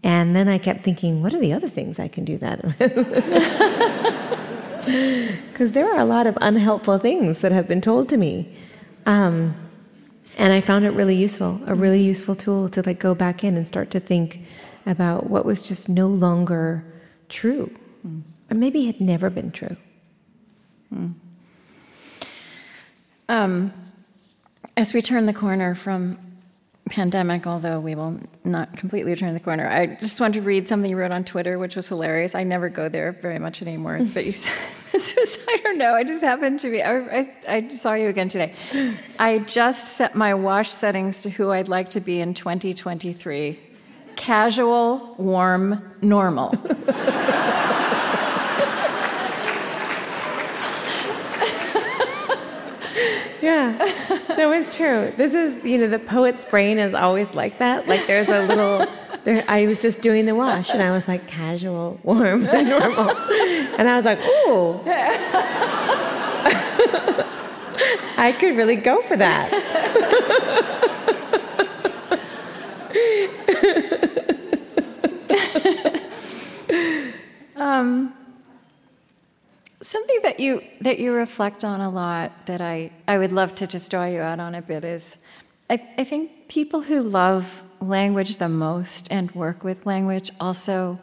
And then I kept thinking, what are the other things I can do that? Because there are a lot of unhelpful things that have been told to me. Um, and I found it really useful, a really hmm. useful tool to like go back in and start to think about what was just no longer true, or maybe had never been true. Um, as we turn the corner from pandemic, although we will not completely turn the corner, I just want to read something you wrote on Twitter, which was hilarious. I never go there very much anymore, but you said this was, I don't know, I just happened to be, I, I, I saw you again today. I just set my wash settings to who I'd like to be in 2023 casual, warm, normal. Yeah, that was true. This is, you know, the poet's brain is always like that. Like there's a little, there, I was just doing the wash and I was like casual, warm, and normal. And I was like, ooh. I could really go for that. Um, something that you that you reflect on a lot that I, I would love to just draw you out on a bit is I, I think people who love language the most and work with language also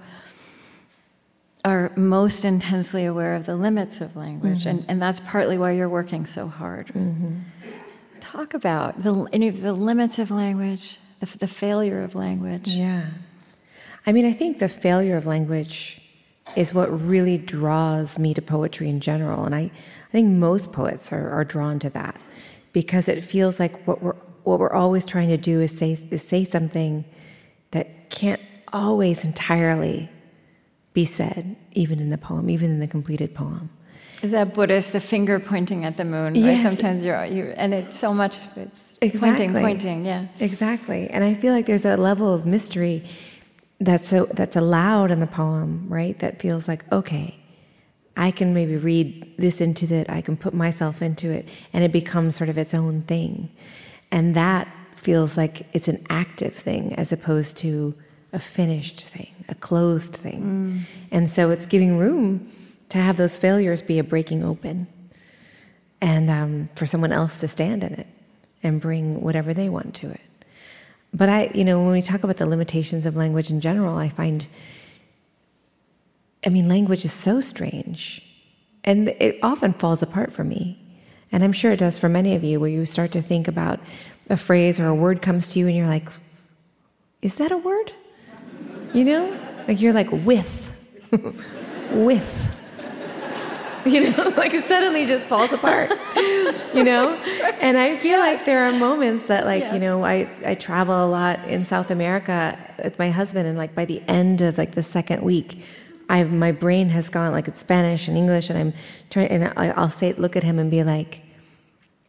are most intensely aware of the limits of language mm-hmm. and, and that's partly why you're working so hard. Mm-hmm. Talk about the, any of the limits of language, the, the failure of language. Yeah. I mean, I think the failure of language is what really draws me to poetry in general. And I, I think most poets are, are drawn to that because it feels like what we're what we're always trying to do is say is say something that can't always entirely be said, even in the poem, even in the completed poem. Is that Buddhist, the finger pointing at the moon? Yes. Right? Sometimes you're, you and it's so much, it's Exactly. pointing, pointing, yeah. Exactly. And I feel like there's a level of mystery that's so that's allowed in the poem, right? That feels like, okay, I can maybe read this into it, I can put myself into it, and it becomes sort of its own thing. And that feels like it's an active thing as opposed to a finished thing, a closed thing. Mm. And so it's giving room to have those failures be a breaking open and um, for someone else to stand in it and bring whatever they want to it. But I, you know, when we talk about the limitations of language in general, I find, I mean, language is so strange and it often falls apart for me. And I'm sure it does for many of you, where you start to think about a phrase or a word comes to you and you're like, is that a word? You know? Like you're like, with. with. You know, like it suddenly just falls apart. You know? And I feel like there are moments that like, you know, I, I travel a lot in South America with my husband and like by the end of like the second week, I've my brain has gone like it's Spanish and English and I'm trying and I, I'll say look at him and be like,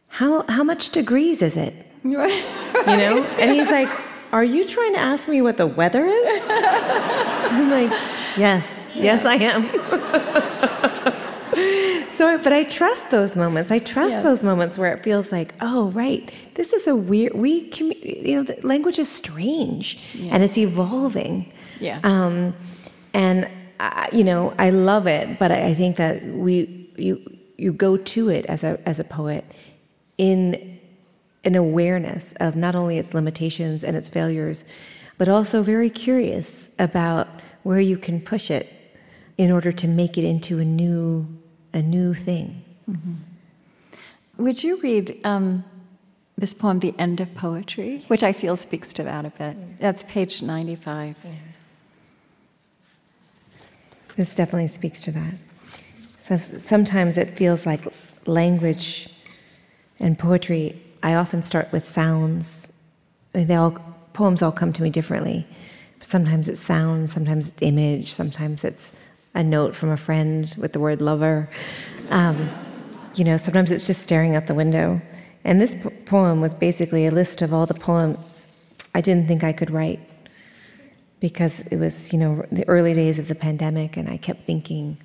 How how much degrees is it? Right. you know? And he's like, Are you trying to ask me what the weather is? I'm like, Yes, yes, I am. so, but I trust those moments. I trust Yeah. those moments where it feels like, oh, right, this is a weird, we, commu- you know, the language is strange and it's evolving. Yeah. Um, and, I, you know, I love it, but I, I think that we, you, you go to it as a, as a poet in an awareness of not only its limitations and its failures, but also very curious about where you can push it in order to make it into a new, a new thing. Would you read um, this poem, The End of Poetry, which I feel speaks to that a bit? That's page 95. This definitely speaks to that. So sometimes it feels like language and poetry. I often start with sounds. They all poems all come to me differently. Sometimes it's sound, sometimes it's image, sometimes it's a note from a friend with the word lover. Um, you know, sometimes it's just staring out the window. And this po- poem was basically a list of all the poems I didn't think I could write because it was, you know, the early days of the pandemic, and I kept thinking,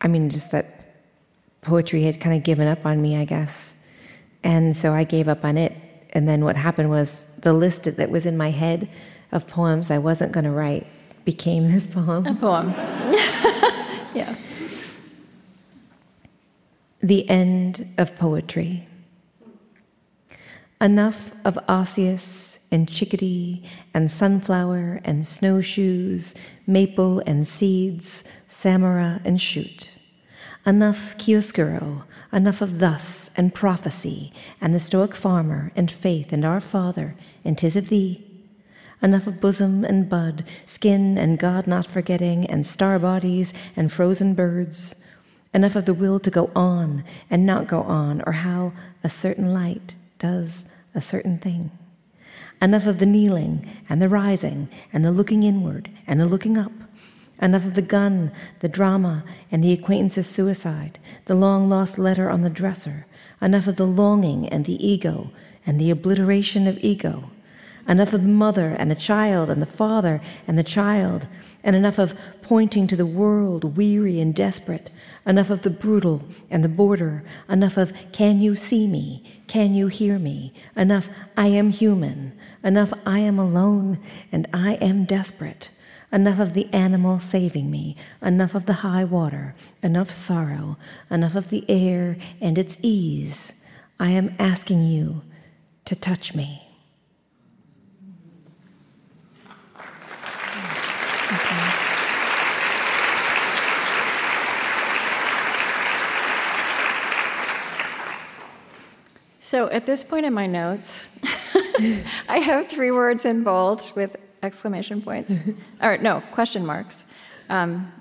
I mean, just that poetry had kind of given up on me, I guess. And so I gave up on it. And then what happened was the list that was in my head of poems I wasn't going to write became this poem. A poem. yeah. The end of poetry. Enough of osseous and chickadee and sunflower and snowshoes, maple and seeds, samara and shoot. Enough chiaroscuro, enough of thus and prophecy and the stoic farmer and faith and our Father and tis of thee. Enough of bosom and bud, skin and God not forgetting, and star bodies and frozen birds. Enough of the will to go on and not go on, or how a certain light does a certain thing. Enough of the kneeling and the rising and the looking inward and the looking up. Enough of the gun, the drama, and the acquaintance's suicide, the long lost letter on the dresser. Enough of the longing and the ego and the obliteration of ego. Enough of the mother and the child and the father and the child, and enough of pointing to the world weary and desperate. Enough of the brutal and the border. Enough of can you see me? Can you hear me? Enough I am human. Enough I am alone and I am desperate. Enough of the animal saving me, enough of the high water, enough sorrow, enough of the air and its ease. I am asking you to touch me. So at this point in my notes, I have three words in bold with exclamation points, or no, question marks. Um,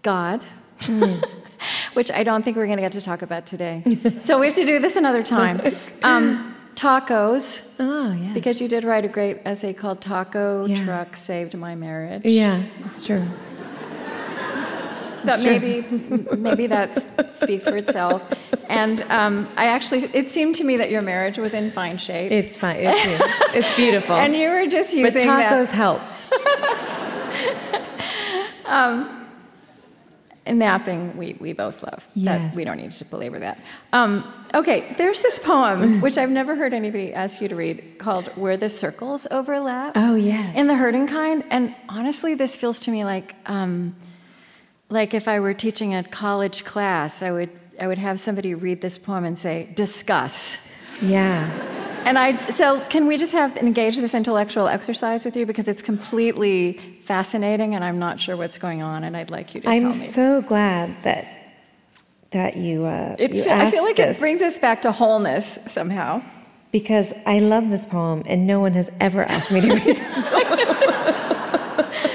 God, which I don't think we're going to get to talk about today. so we have to do this another time. Um, tacos, Oh, yeah. because you did write a great essay called Taco Yeah. Truck Saved My Marriage. yeah, it's true. That maybe maybe that speaks for itself. And um, I actually, it seemed to me that your marriage was in fine shape, It's fine. It's, it's beautiful. and you were just using. but tacos help. that. And napping, we, we both love. That, Yes. we don't need to belabor that. Um, okay, there's this poem which I've never heard anybody ask you to read called "Where the Circles Overlap." Oh, yes. in the hurting kind. And honestly, this feels to me like um, like if I were teaching a college class, I would I would have somebody read this poem and say, "Discuss." Yeah. And I so can we just have engage this intellectual exercise with you because it's completely fascinating and I'm not sure what's going on and I'd like you to I'm tell me. so glad that that you. Uh, It you fe- I feel like this it brings us back to wholeness somehow. because I love this poem, and no one has ever asked me to read this.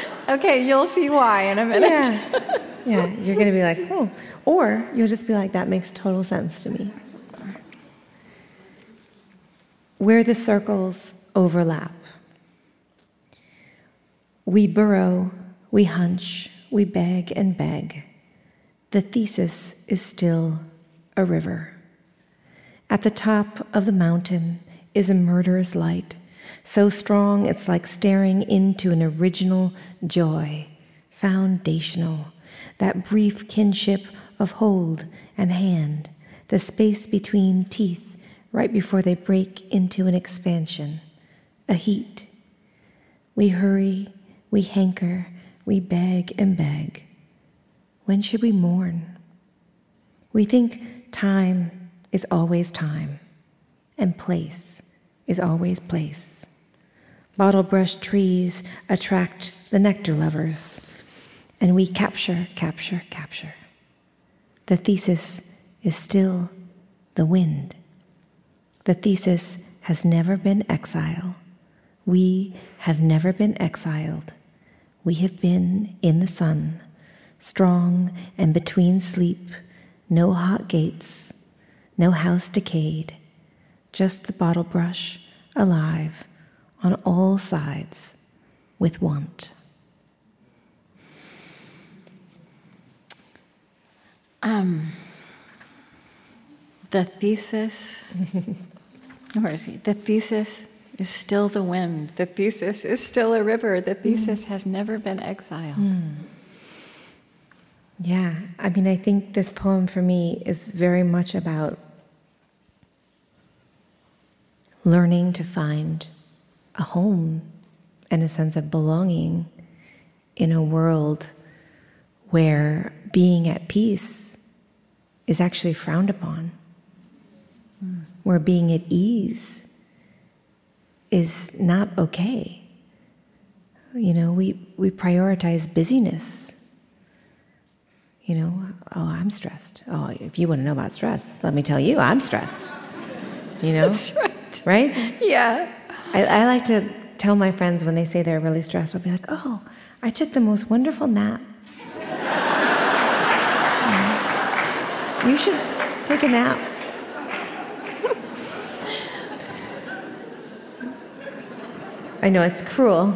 Okay, you'll see why in a minute. yeah, yeah. You're gonna be like, oh, or you'll just be like, that makes total sense to me. Where the circles overlap. We burrow, we hunch, we beg and beg. The thesis is still a river. At the top of the mountain is a murderous light, so strong it's like staring into an original joy, foundational, that brief kinship of hold and hand, the space between teeth right before they break into an expansion, a heat. We hurry, we hanker, we beg and beg. When should we mourn? We think time is always time, and place is always place. Bottle brush trees attract the nectar lovers, and we capture, capture, capture. The thesis is still the wind. The thesis has never been exile. We have never been exiled. We have been in the sun, strong and between sleep, no hot gates, no house decayed, just the bottle brush alive on all sides with want. Um, The thesis, where is he? The thesis is still the wind. The thesis is still a river. The thesis has never been exiled. Yeah, I mean, I think this poem for me is very much about learning to find a home and a sense of belonging in a world where being at peace is actually frowned upon, where being at ease is not okay. You know, we, we prioritize busyness. You know, oh, I'm stressed. Oh, if you want to know about stress, let me tell you, I'm stressed. You know? That's right. Right? Yeah. I, I like to tell my friends when they say they're really stressed, I'll be like, oh, I took the most wonderful nap. you should take a nap. I know it's cruel.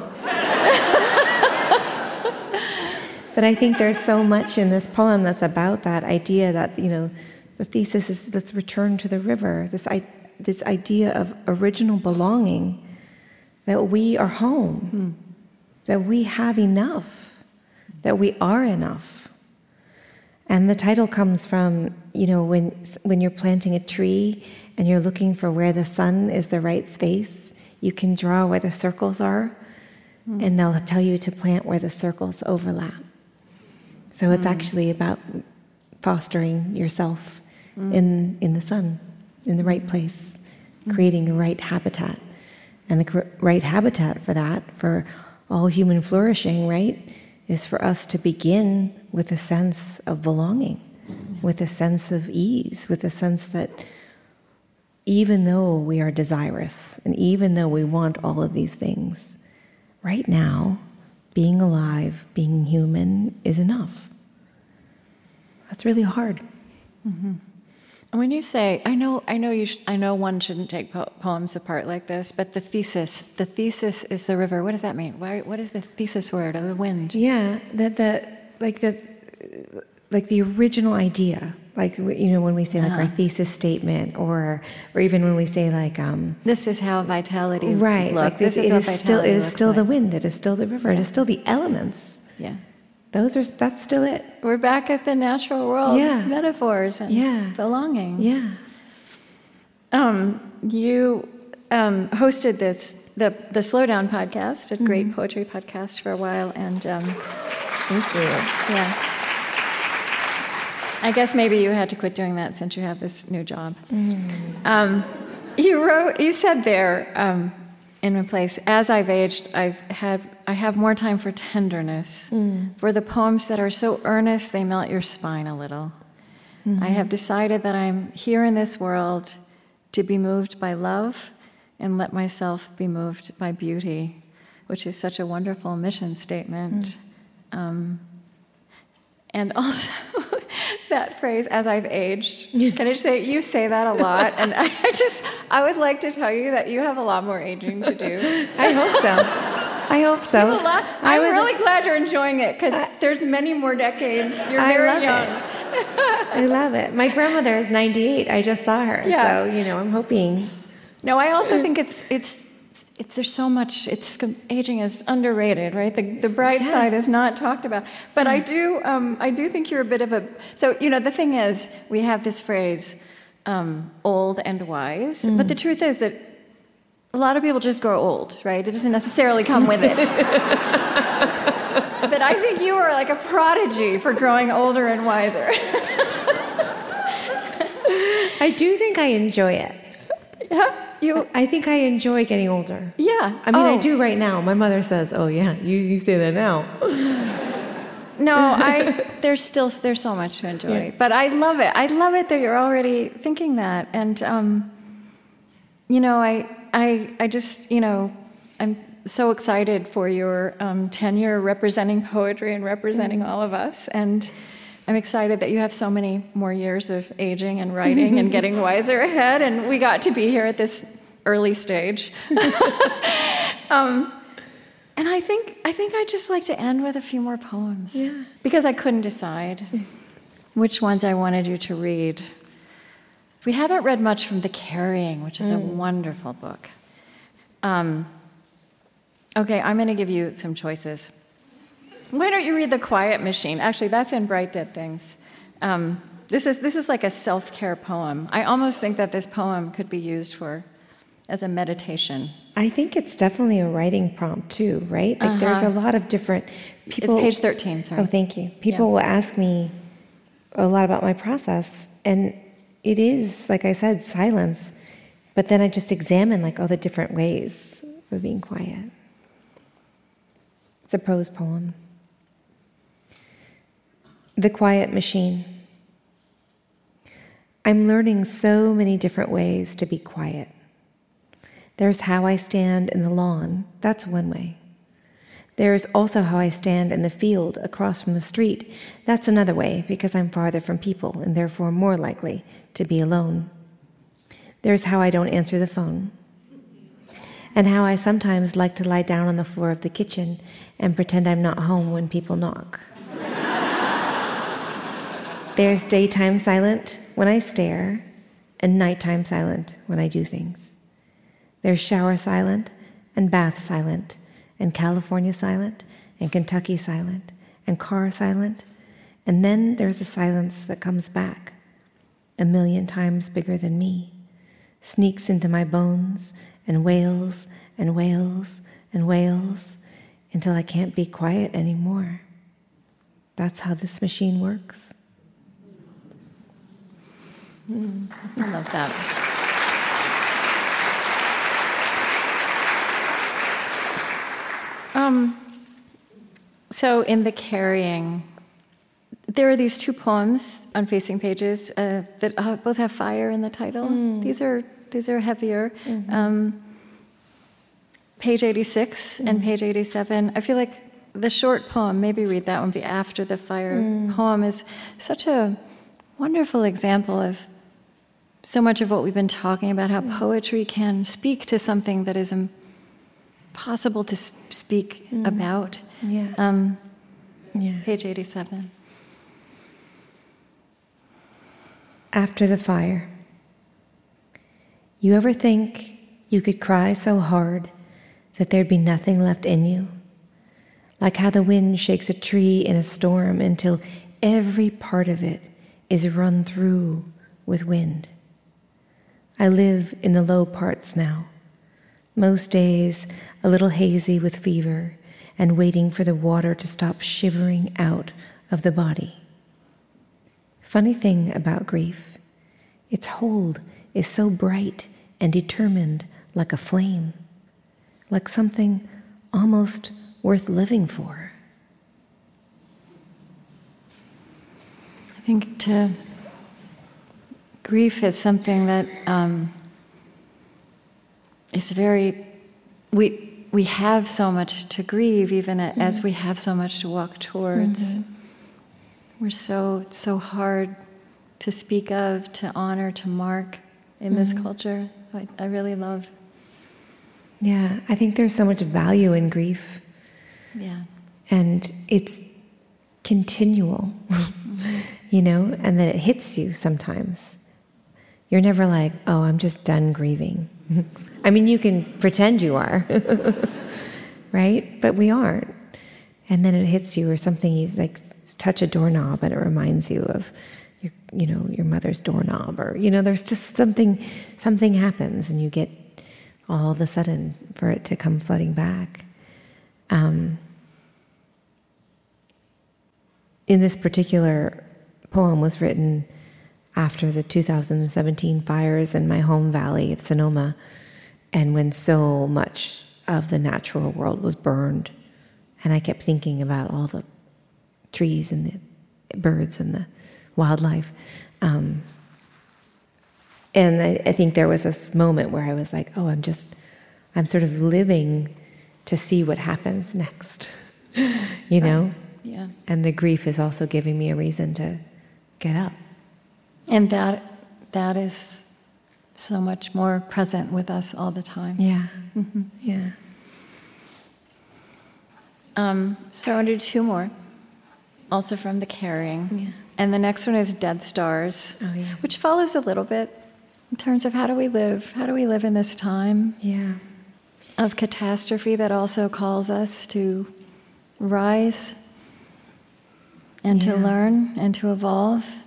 but I think there's so much in this poem that's about that idea that, you know, the thesis is let's return to the river, this, this idea of original belonging, that we are home, hmm. that we have enough, that we are enough. And the title comes from, you know, when, when you're planting a tree and you're looking for where the sun is the right space, you can draw where the circles are, hmm. and they'll tell you to plant where the circles overlap. So it's hmm. actually about fostering yourself in, in the sun, in the right place, creating a right habitat. And the right habitat for that, for all human flourishing, right, is for us to begin with a sense of belonging, with a sense of ease, with a sense that even though we are desirous and even though we want all of these things, right now, being alive, being human is enough. That's really hard. Mm-hmm. When you say, I know, I know, you sh- I know, one shouldn't take po- poems apart like this, but the thesis, the thesis is the river. What does that mean? Why, what is the thesis word of the wind? Yeah, that the like the like the original idea, like you know when we say like uh-huh. our thesis statement, or or even when we say like um, this is how vitality right, like this, this, is it is still it is still like. the wind, it is still the river, yeah. it is still the elements. Yeah. Those are that's still it. We're back at the natural world yeah. metaphors and yeah. the longing. Yeah. Um, you um, hosted this the the Slowdown podcast, a great mm-hmm. poetry podcast for a while, and um, thank you. Yeah. I guess maybe you had to quit doing that since you have this new job. Mm. Um, you wrote, you said there um, in a place, as I've aged, I've had I have more time for tenderness, mm. for the poems that are so earnest they melt your spine a little. Mm-hmm. I have decided that I'm here in this world to be moved by love and let myself be moved by beauty, which is such a wonderful mission statement. Mm. Um, and also, that phrase, as I've aged, can I just say, you say that a lot. And I just, I would like to tell you that you have a lot more aging to do. I hope so. I hope so. I'm would, really glad you're enjoying it because there's many more decades. You're very I young. I love it. My grandmother is 98. I just saw her. Yeah. So, you know, I'm hoping. No, I also uh, think it's it's it's there's so much it's aging is underrated right the, the bright yeah. side is not talked about but i do um, i do think you're a bit of a so you know the thing is we have this phrase um, old and wise mm. but the truth is that a lot of people just grow old, right? It doesn't necessarily come with it. but I think you are like a prodigy for growing older and wiser. I do think I enjoy it. Yeah. You, I think I enjoy getting older. Yeah. I mean, oh. I do right now. My mother says, "Oh yeah, you you say that now." no, I there's still there's so much to enjoy, yeah. but I love it. I love it that you're already thinking that, and um, you know, I I, I just, you know, I'm so excited for your um, tenure representing poetry and representing mm. all of us. And I'm excited that you have so many more years of aging and writing and getting wiser ahead. And we got to be here at this early stage. um, and I think I think I'd just like to end with a few more poems yeah. because I couldn't decide which ones I wanted you to read. We haven't read much from The Carrying, which is mm. a wonderful book. Um, okay, I'm going to give you some choices. Why don't you read The Quiet Machine? Actually, that's in Bright Dead Things. Um, this, is, this is like a self care poem. I almost think that this poem could be used for as a meditation. I think it's definitely a writing prompt too, right? Like uh-huh. there's a lot of different people. It's page 13, sorry. Oh, thank you. People yeah. will ask me a lot about my process, and it is, like I said, silence. But then I just examine like all the different ways of being quiet. It's a prose poem. The Quiet Machine. I'm learning so many different ways to be quiet. There's how I stand in the lawn, that's one way. There's also how I stand in the field across from the street. That's another way because I'm farther from people and therefore more likely to be alone. There's how I don't answer the phone, and how I sometimes like to lie down on the floor of the kitchen and pretend I'm not home when people knock. There's daytime silent when I stare, and nighttime silent when I do things. There's shower silent, and bath silent and California silent, and Kentucky silent, and car silent, and then there's a silence that comes back, a million times bigger than me, sneaks into my bones, and wails and wails and wails until I can't be quiet anymore. That's how this machine works. Mm, I love that. Um, so, in the carrying, there are these two poems on facing pages uh, that uh, both have fire in the title. Mm. These are these are heavier. Mm-hmm. Um, page 86 and page 87. I feel like the short poem, maybe read that one, the After the Fire poem, is such a wonderful example of so much of what we've been talking about how poetry can speak to something that is impossible to speak about. Yeah. Um, yeah. page 87. After the fire. You ever think you could cry so hard that there'd be nothing left in you? Like how the wind shakes a tree in a storm until every part of it is run through with wind. I live in the low parts now. Most days, a little hazy with fever and waiting for the water to stop shivering out of the body. Funny thing about grief, its hold is so bright and determined like a flame, like something almost worth living for. I think to grief is something that um, is very we we have so much to grieve, even a- as we have so much to walk towards. Mm-hmm. We're so it's so hard to speak of, to honor, to mark in this mm-hmm. culture. I, I really love. Yeah, I think there's so much value in grief, Yeah. and it's continual, mm-hmm. you know, and then it hits you sometimes. You're never like, oh, I'm just done grieving. I mean, you can pretend you are, right? But we aren't. And then it hits you, or something you like touch a doorknob, and it reminds you of your, you know, your mother's doorknob, or you know, there's just something, something happens, and you get all of a sudden for it to come flooding back. Um, in this particular poem was written after the 2017 fires in my home valley of Sonoma, and when so much of the natural world was burned. And I kept thinking about all the trees and the birds and the wildlife. Um, and I, I think there was this moment where I was like, oh, I'm just, I'm sort of living to see what happens next, you know? Yeah. And the grief is also giving me a reason to get up. And that that is so much more present with us all the time. Yeah. Yeah. Um, so I want to do two more, also from the carrying. Yeah. And the next one is Dead Stars, Oh, yeah. which follows a little bit in terms of how do we live? How do we live in this time Yeah. of catastrophe that also calls us to rise and to learn and to evolve?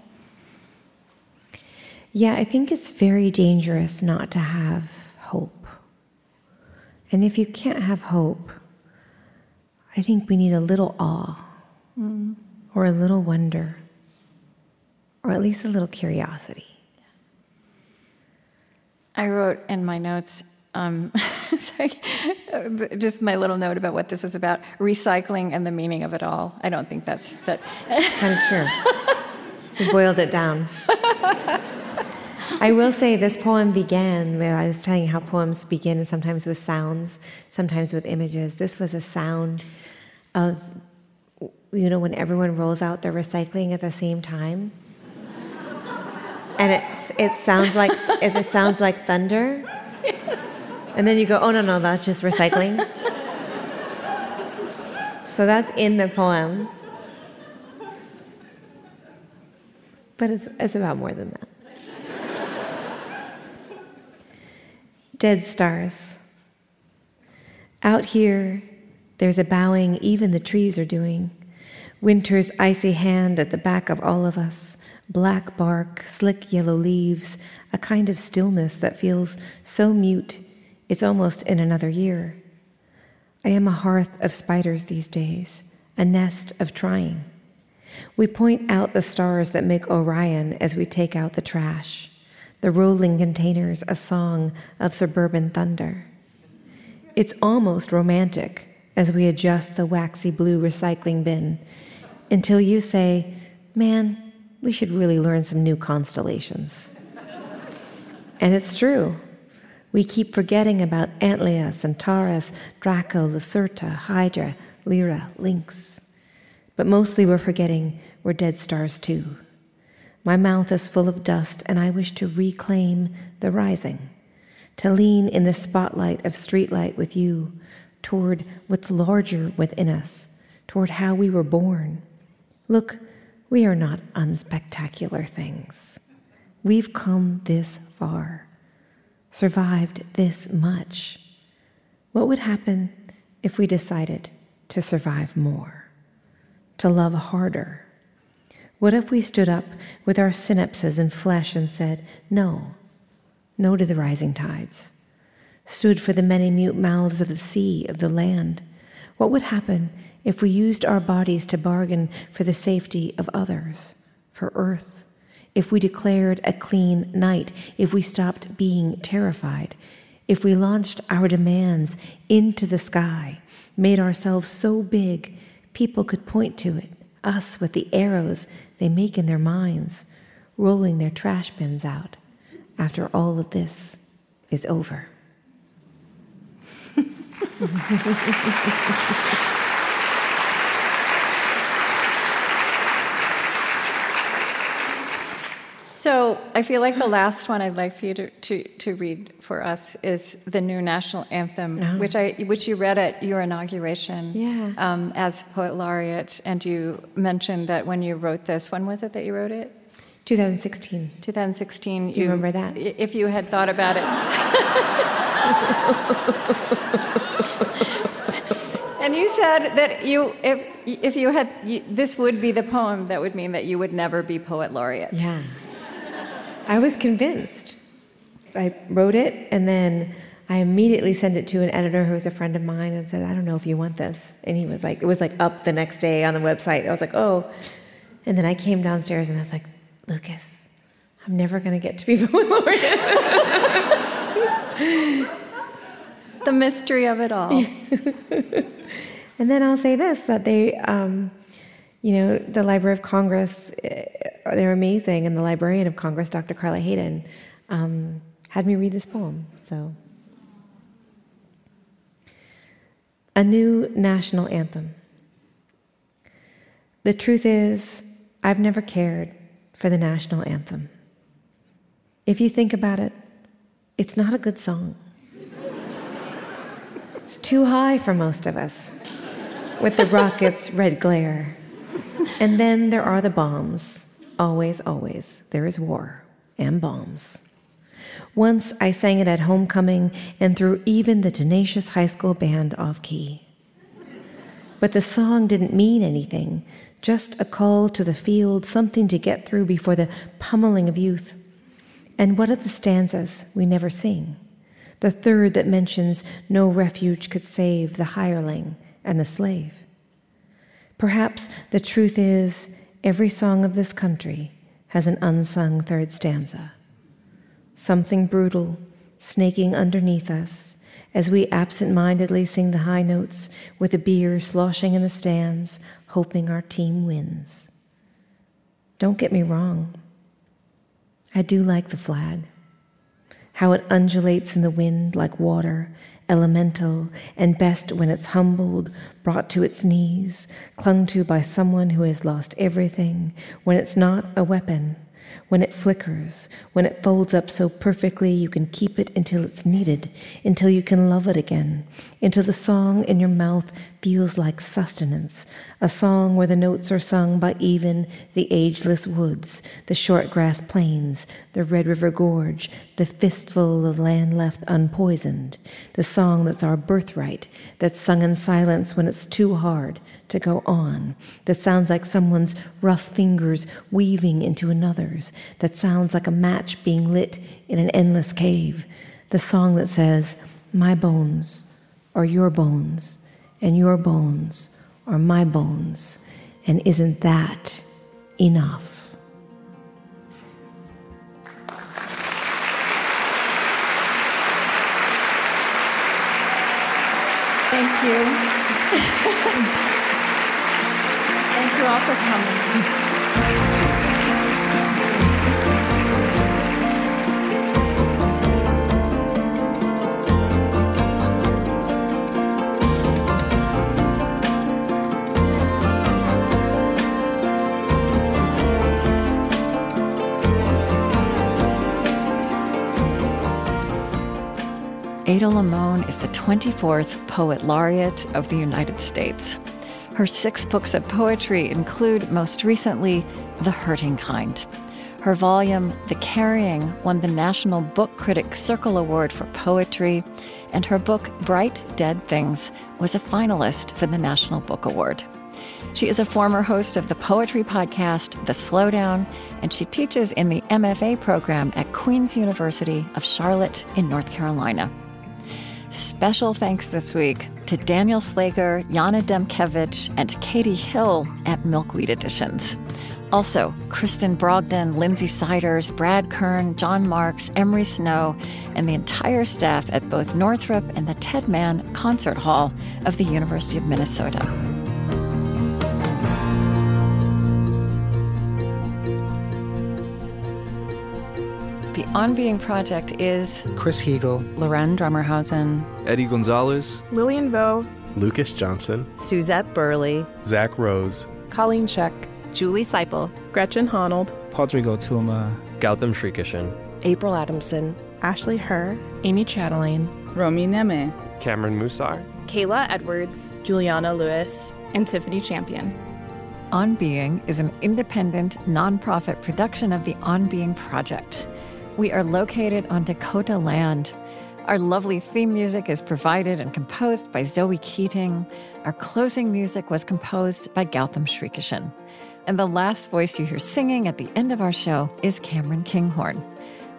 Yeah, I think it's very dangerous not to have hope. And if you can't have hope, I think we need a little awe or a little wonder or at least a little curiosity. I wrote in my notes, um, sorry, just my little note about what this was about recycling and the meaning of it all. I don't think that's that. Kind of true. we boiled it down. I will say this poem began, well, I was telling you how poems begin sometimes with sounds, sometimes with images. This was a sound of, you know, when everyone rolls out their recycling at the same time. And it's, it sounds like it, it sounds like thunder. And then you go, oh no, no, that's just recycling. so that's in the poem. But it's, it's about more than that. Dead stars. Out here, there's a bowing even the trees are doing. Winter's icy hand at the back of all of us. Black bark, slick yellow leaves, a kind of stillness that feels so mute it's almost in another year. I am a hearth of spiders these days, a nest of trying. We point out the stars that make Orion as we take out the trash, the rolling containers, a song of suburban thunder. It's almost romantic as we adjust the waxy blue recycling bin until you say, Man, we should really learn some new constellations. and it's true. We keep forgetting about Antlia, Centaurus, Draco, Lacerta, Hydra, Lyra, Lynx. But mostly we're forgetting we're dead stars too. My mouth is full of dust, and I wish to reclaim the rising, to lean in the spotlight of streetlight with you toward what's larger within us, toward how we were born. Look, we are not unspectacular things. We've come this far, survived this much. What would happen if we decided to survive more, to love harder? What if we stood up with our synapses and flesh and said, No, no to the rising tides? Stood for the many mute mouths of the sea, of the land. What would happen if we used our bodies to bargain for the safety of others, for earth? If we declared a clean night, if we stopped being terrified, if we launched our demands into the sky, made ourselves so big people could point to it, us with the arrows they make in their minds, rolling their trash bins out after all of this is over. So I feel like the last one I'd like for you to, to, to read for us is the new national anthem, Oh. which I which you read at your inauguration Yeah. um, as poet laureate, and you mentioned that when you wrote this, when was it that you wrote it? 2016. 2016. Do you remember that? If you had thought about it. and you said that you, if if you had, you, this would be the poem that would mean that you would never be poet laureate. Yeah. I was convinced. I wrote it and then I immediately sent it to an editor who was a friend of mine and said, I don't know if you want this. And he was like, it was like up the next day on the website. I was like, oh. And then I came downstairs and I was like, Lucas, I'm never going to get to be laureate. The mystery of it all. And then I'll say this that they, um, you know, the Library of Congress, eh, they're amazing. And the Librarian of Congress, Dr. Carla Hayden, um, had me read this poem. So, a new national anthem. The truth is, I've never cared for the national anthem. If you think about it, it's not a good song. It's too high for most of us with the rocket's red glare. And then there are the bombs. Always, always, there is war and bombs. Once I sang it at homecoming and threw even the tenacious high school band off key. But the song didn't mean anything, just a call to the field, something to get through before the pummeling of youth. And what of the stanzas we never sing? The third that mentions no refuge could save the hireling and the slave. Perhaps the truth is every song of this country has an unsung third stanza. Something brutal snaking underneath us as we absent mindedly sing the high notes with the beer sloshing in the stands, hoping our team wins. Don't get me wrong. I do like the flag how it undulates in the wind like water, elemental, and best when it's humbled, brought to its knees, clung to by someone who has lost everything, when it's not a weapon, when it flickers, when it folds up so perfectly you can keep it until it's needed, until you can love it again, until the song in your mouth feels like sustenance, a song where the notes are sung by even the ageless woods, the short grass plains, the Red River Gorge, the fistful of land left unpoisoned, the song that's our birthright, that's sung in silence when it's too hard to go on, that sounds like someone's rough fingers weaving into another's, that sounds like a match being lit in an endless cave, the song that says, My bones are your bones, and your bones are my bones, and isn't that enough? Thank you. Thank you all for coming. Ada Limón is the 24th Poet Laureate of the United States. Her six books of poetry include, most recently, The Hurting Kind. Her volume, The Carrying, won the National Book Critics Circle Award for Poetry, and her book, Bright Dead Things, was a finalist for the National Book Award. She is a former host of the poetry podcast, The Slowdown, and she teaches in the MFA program at Queens University of Charlotte in North Carolina. Special thanks this week to Daniel Slager, Yana Demkevich, and Katie Hill at Milkweed Editions. Also, Kristen Brogdon, Lindsay Siders, Brad Kern, John Marks, Emery Snow, and the entire staff at both Northrop and the Ted Mann Concert Hall of the University of Minnesota. On Being Project is Chris Heagle, Laurén Drommerhausen, Eddie Gonzalez, Lillian Vo, Lucas Johnson, Suzette Burley, Zach Rose, Colleen Scheck, Julie Siple, Gretchen Honnold, Pádraig Ó Tuama, Gautam Srikishan, April Adamson, Ashley Herr, Amy Chatelaine, Romy Nehme, Cameron Mussar, Kayla Edwards, Juliana Lewis, and Tiffany Champion. On Being is an independent, nonprofit production of the On Being Project. We are located on Dakota land. Our lovely theme music is provided and composed by Zoe Keating. Our closing music was composed by Gautam Srikishan. And the last voice you hear singing at the end of our show is Cameron Kinghorn.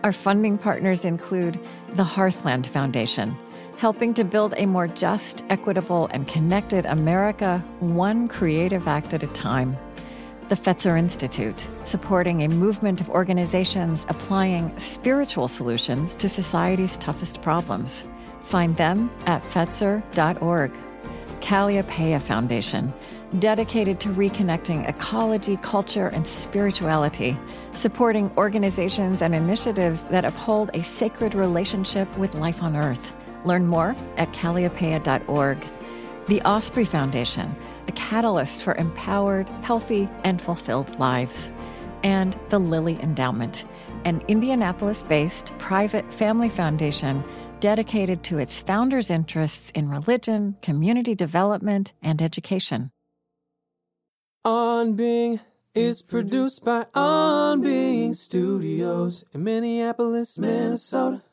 Our funding partners include the Hearthland Foundation, helping to build a more just, equitable, and connected America, one creative act at a time. The Fetzer Institute, supporting a movement of organizations applying spiritual solutions to society's toughest problems. Find them at Fetzer.org. Calliopeia Foundation, dedicated to reconnecting ecology, culture, and spirituality, supporting organizations and initiatives that uphold a sacred relationship with life on Earth. Learn more at calliopeia.org. The Osprey Foundation, a catalyst for empowered, healthy, and fulfilled lives. And the Lilly Endowment, an Indianapolis based private family foundation dedicated to its founders' interests in religion, community development, and education. On Being is produced by On Being Studios in Minneapolis, Minnesota.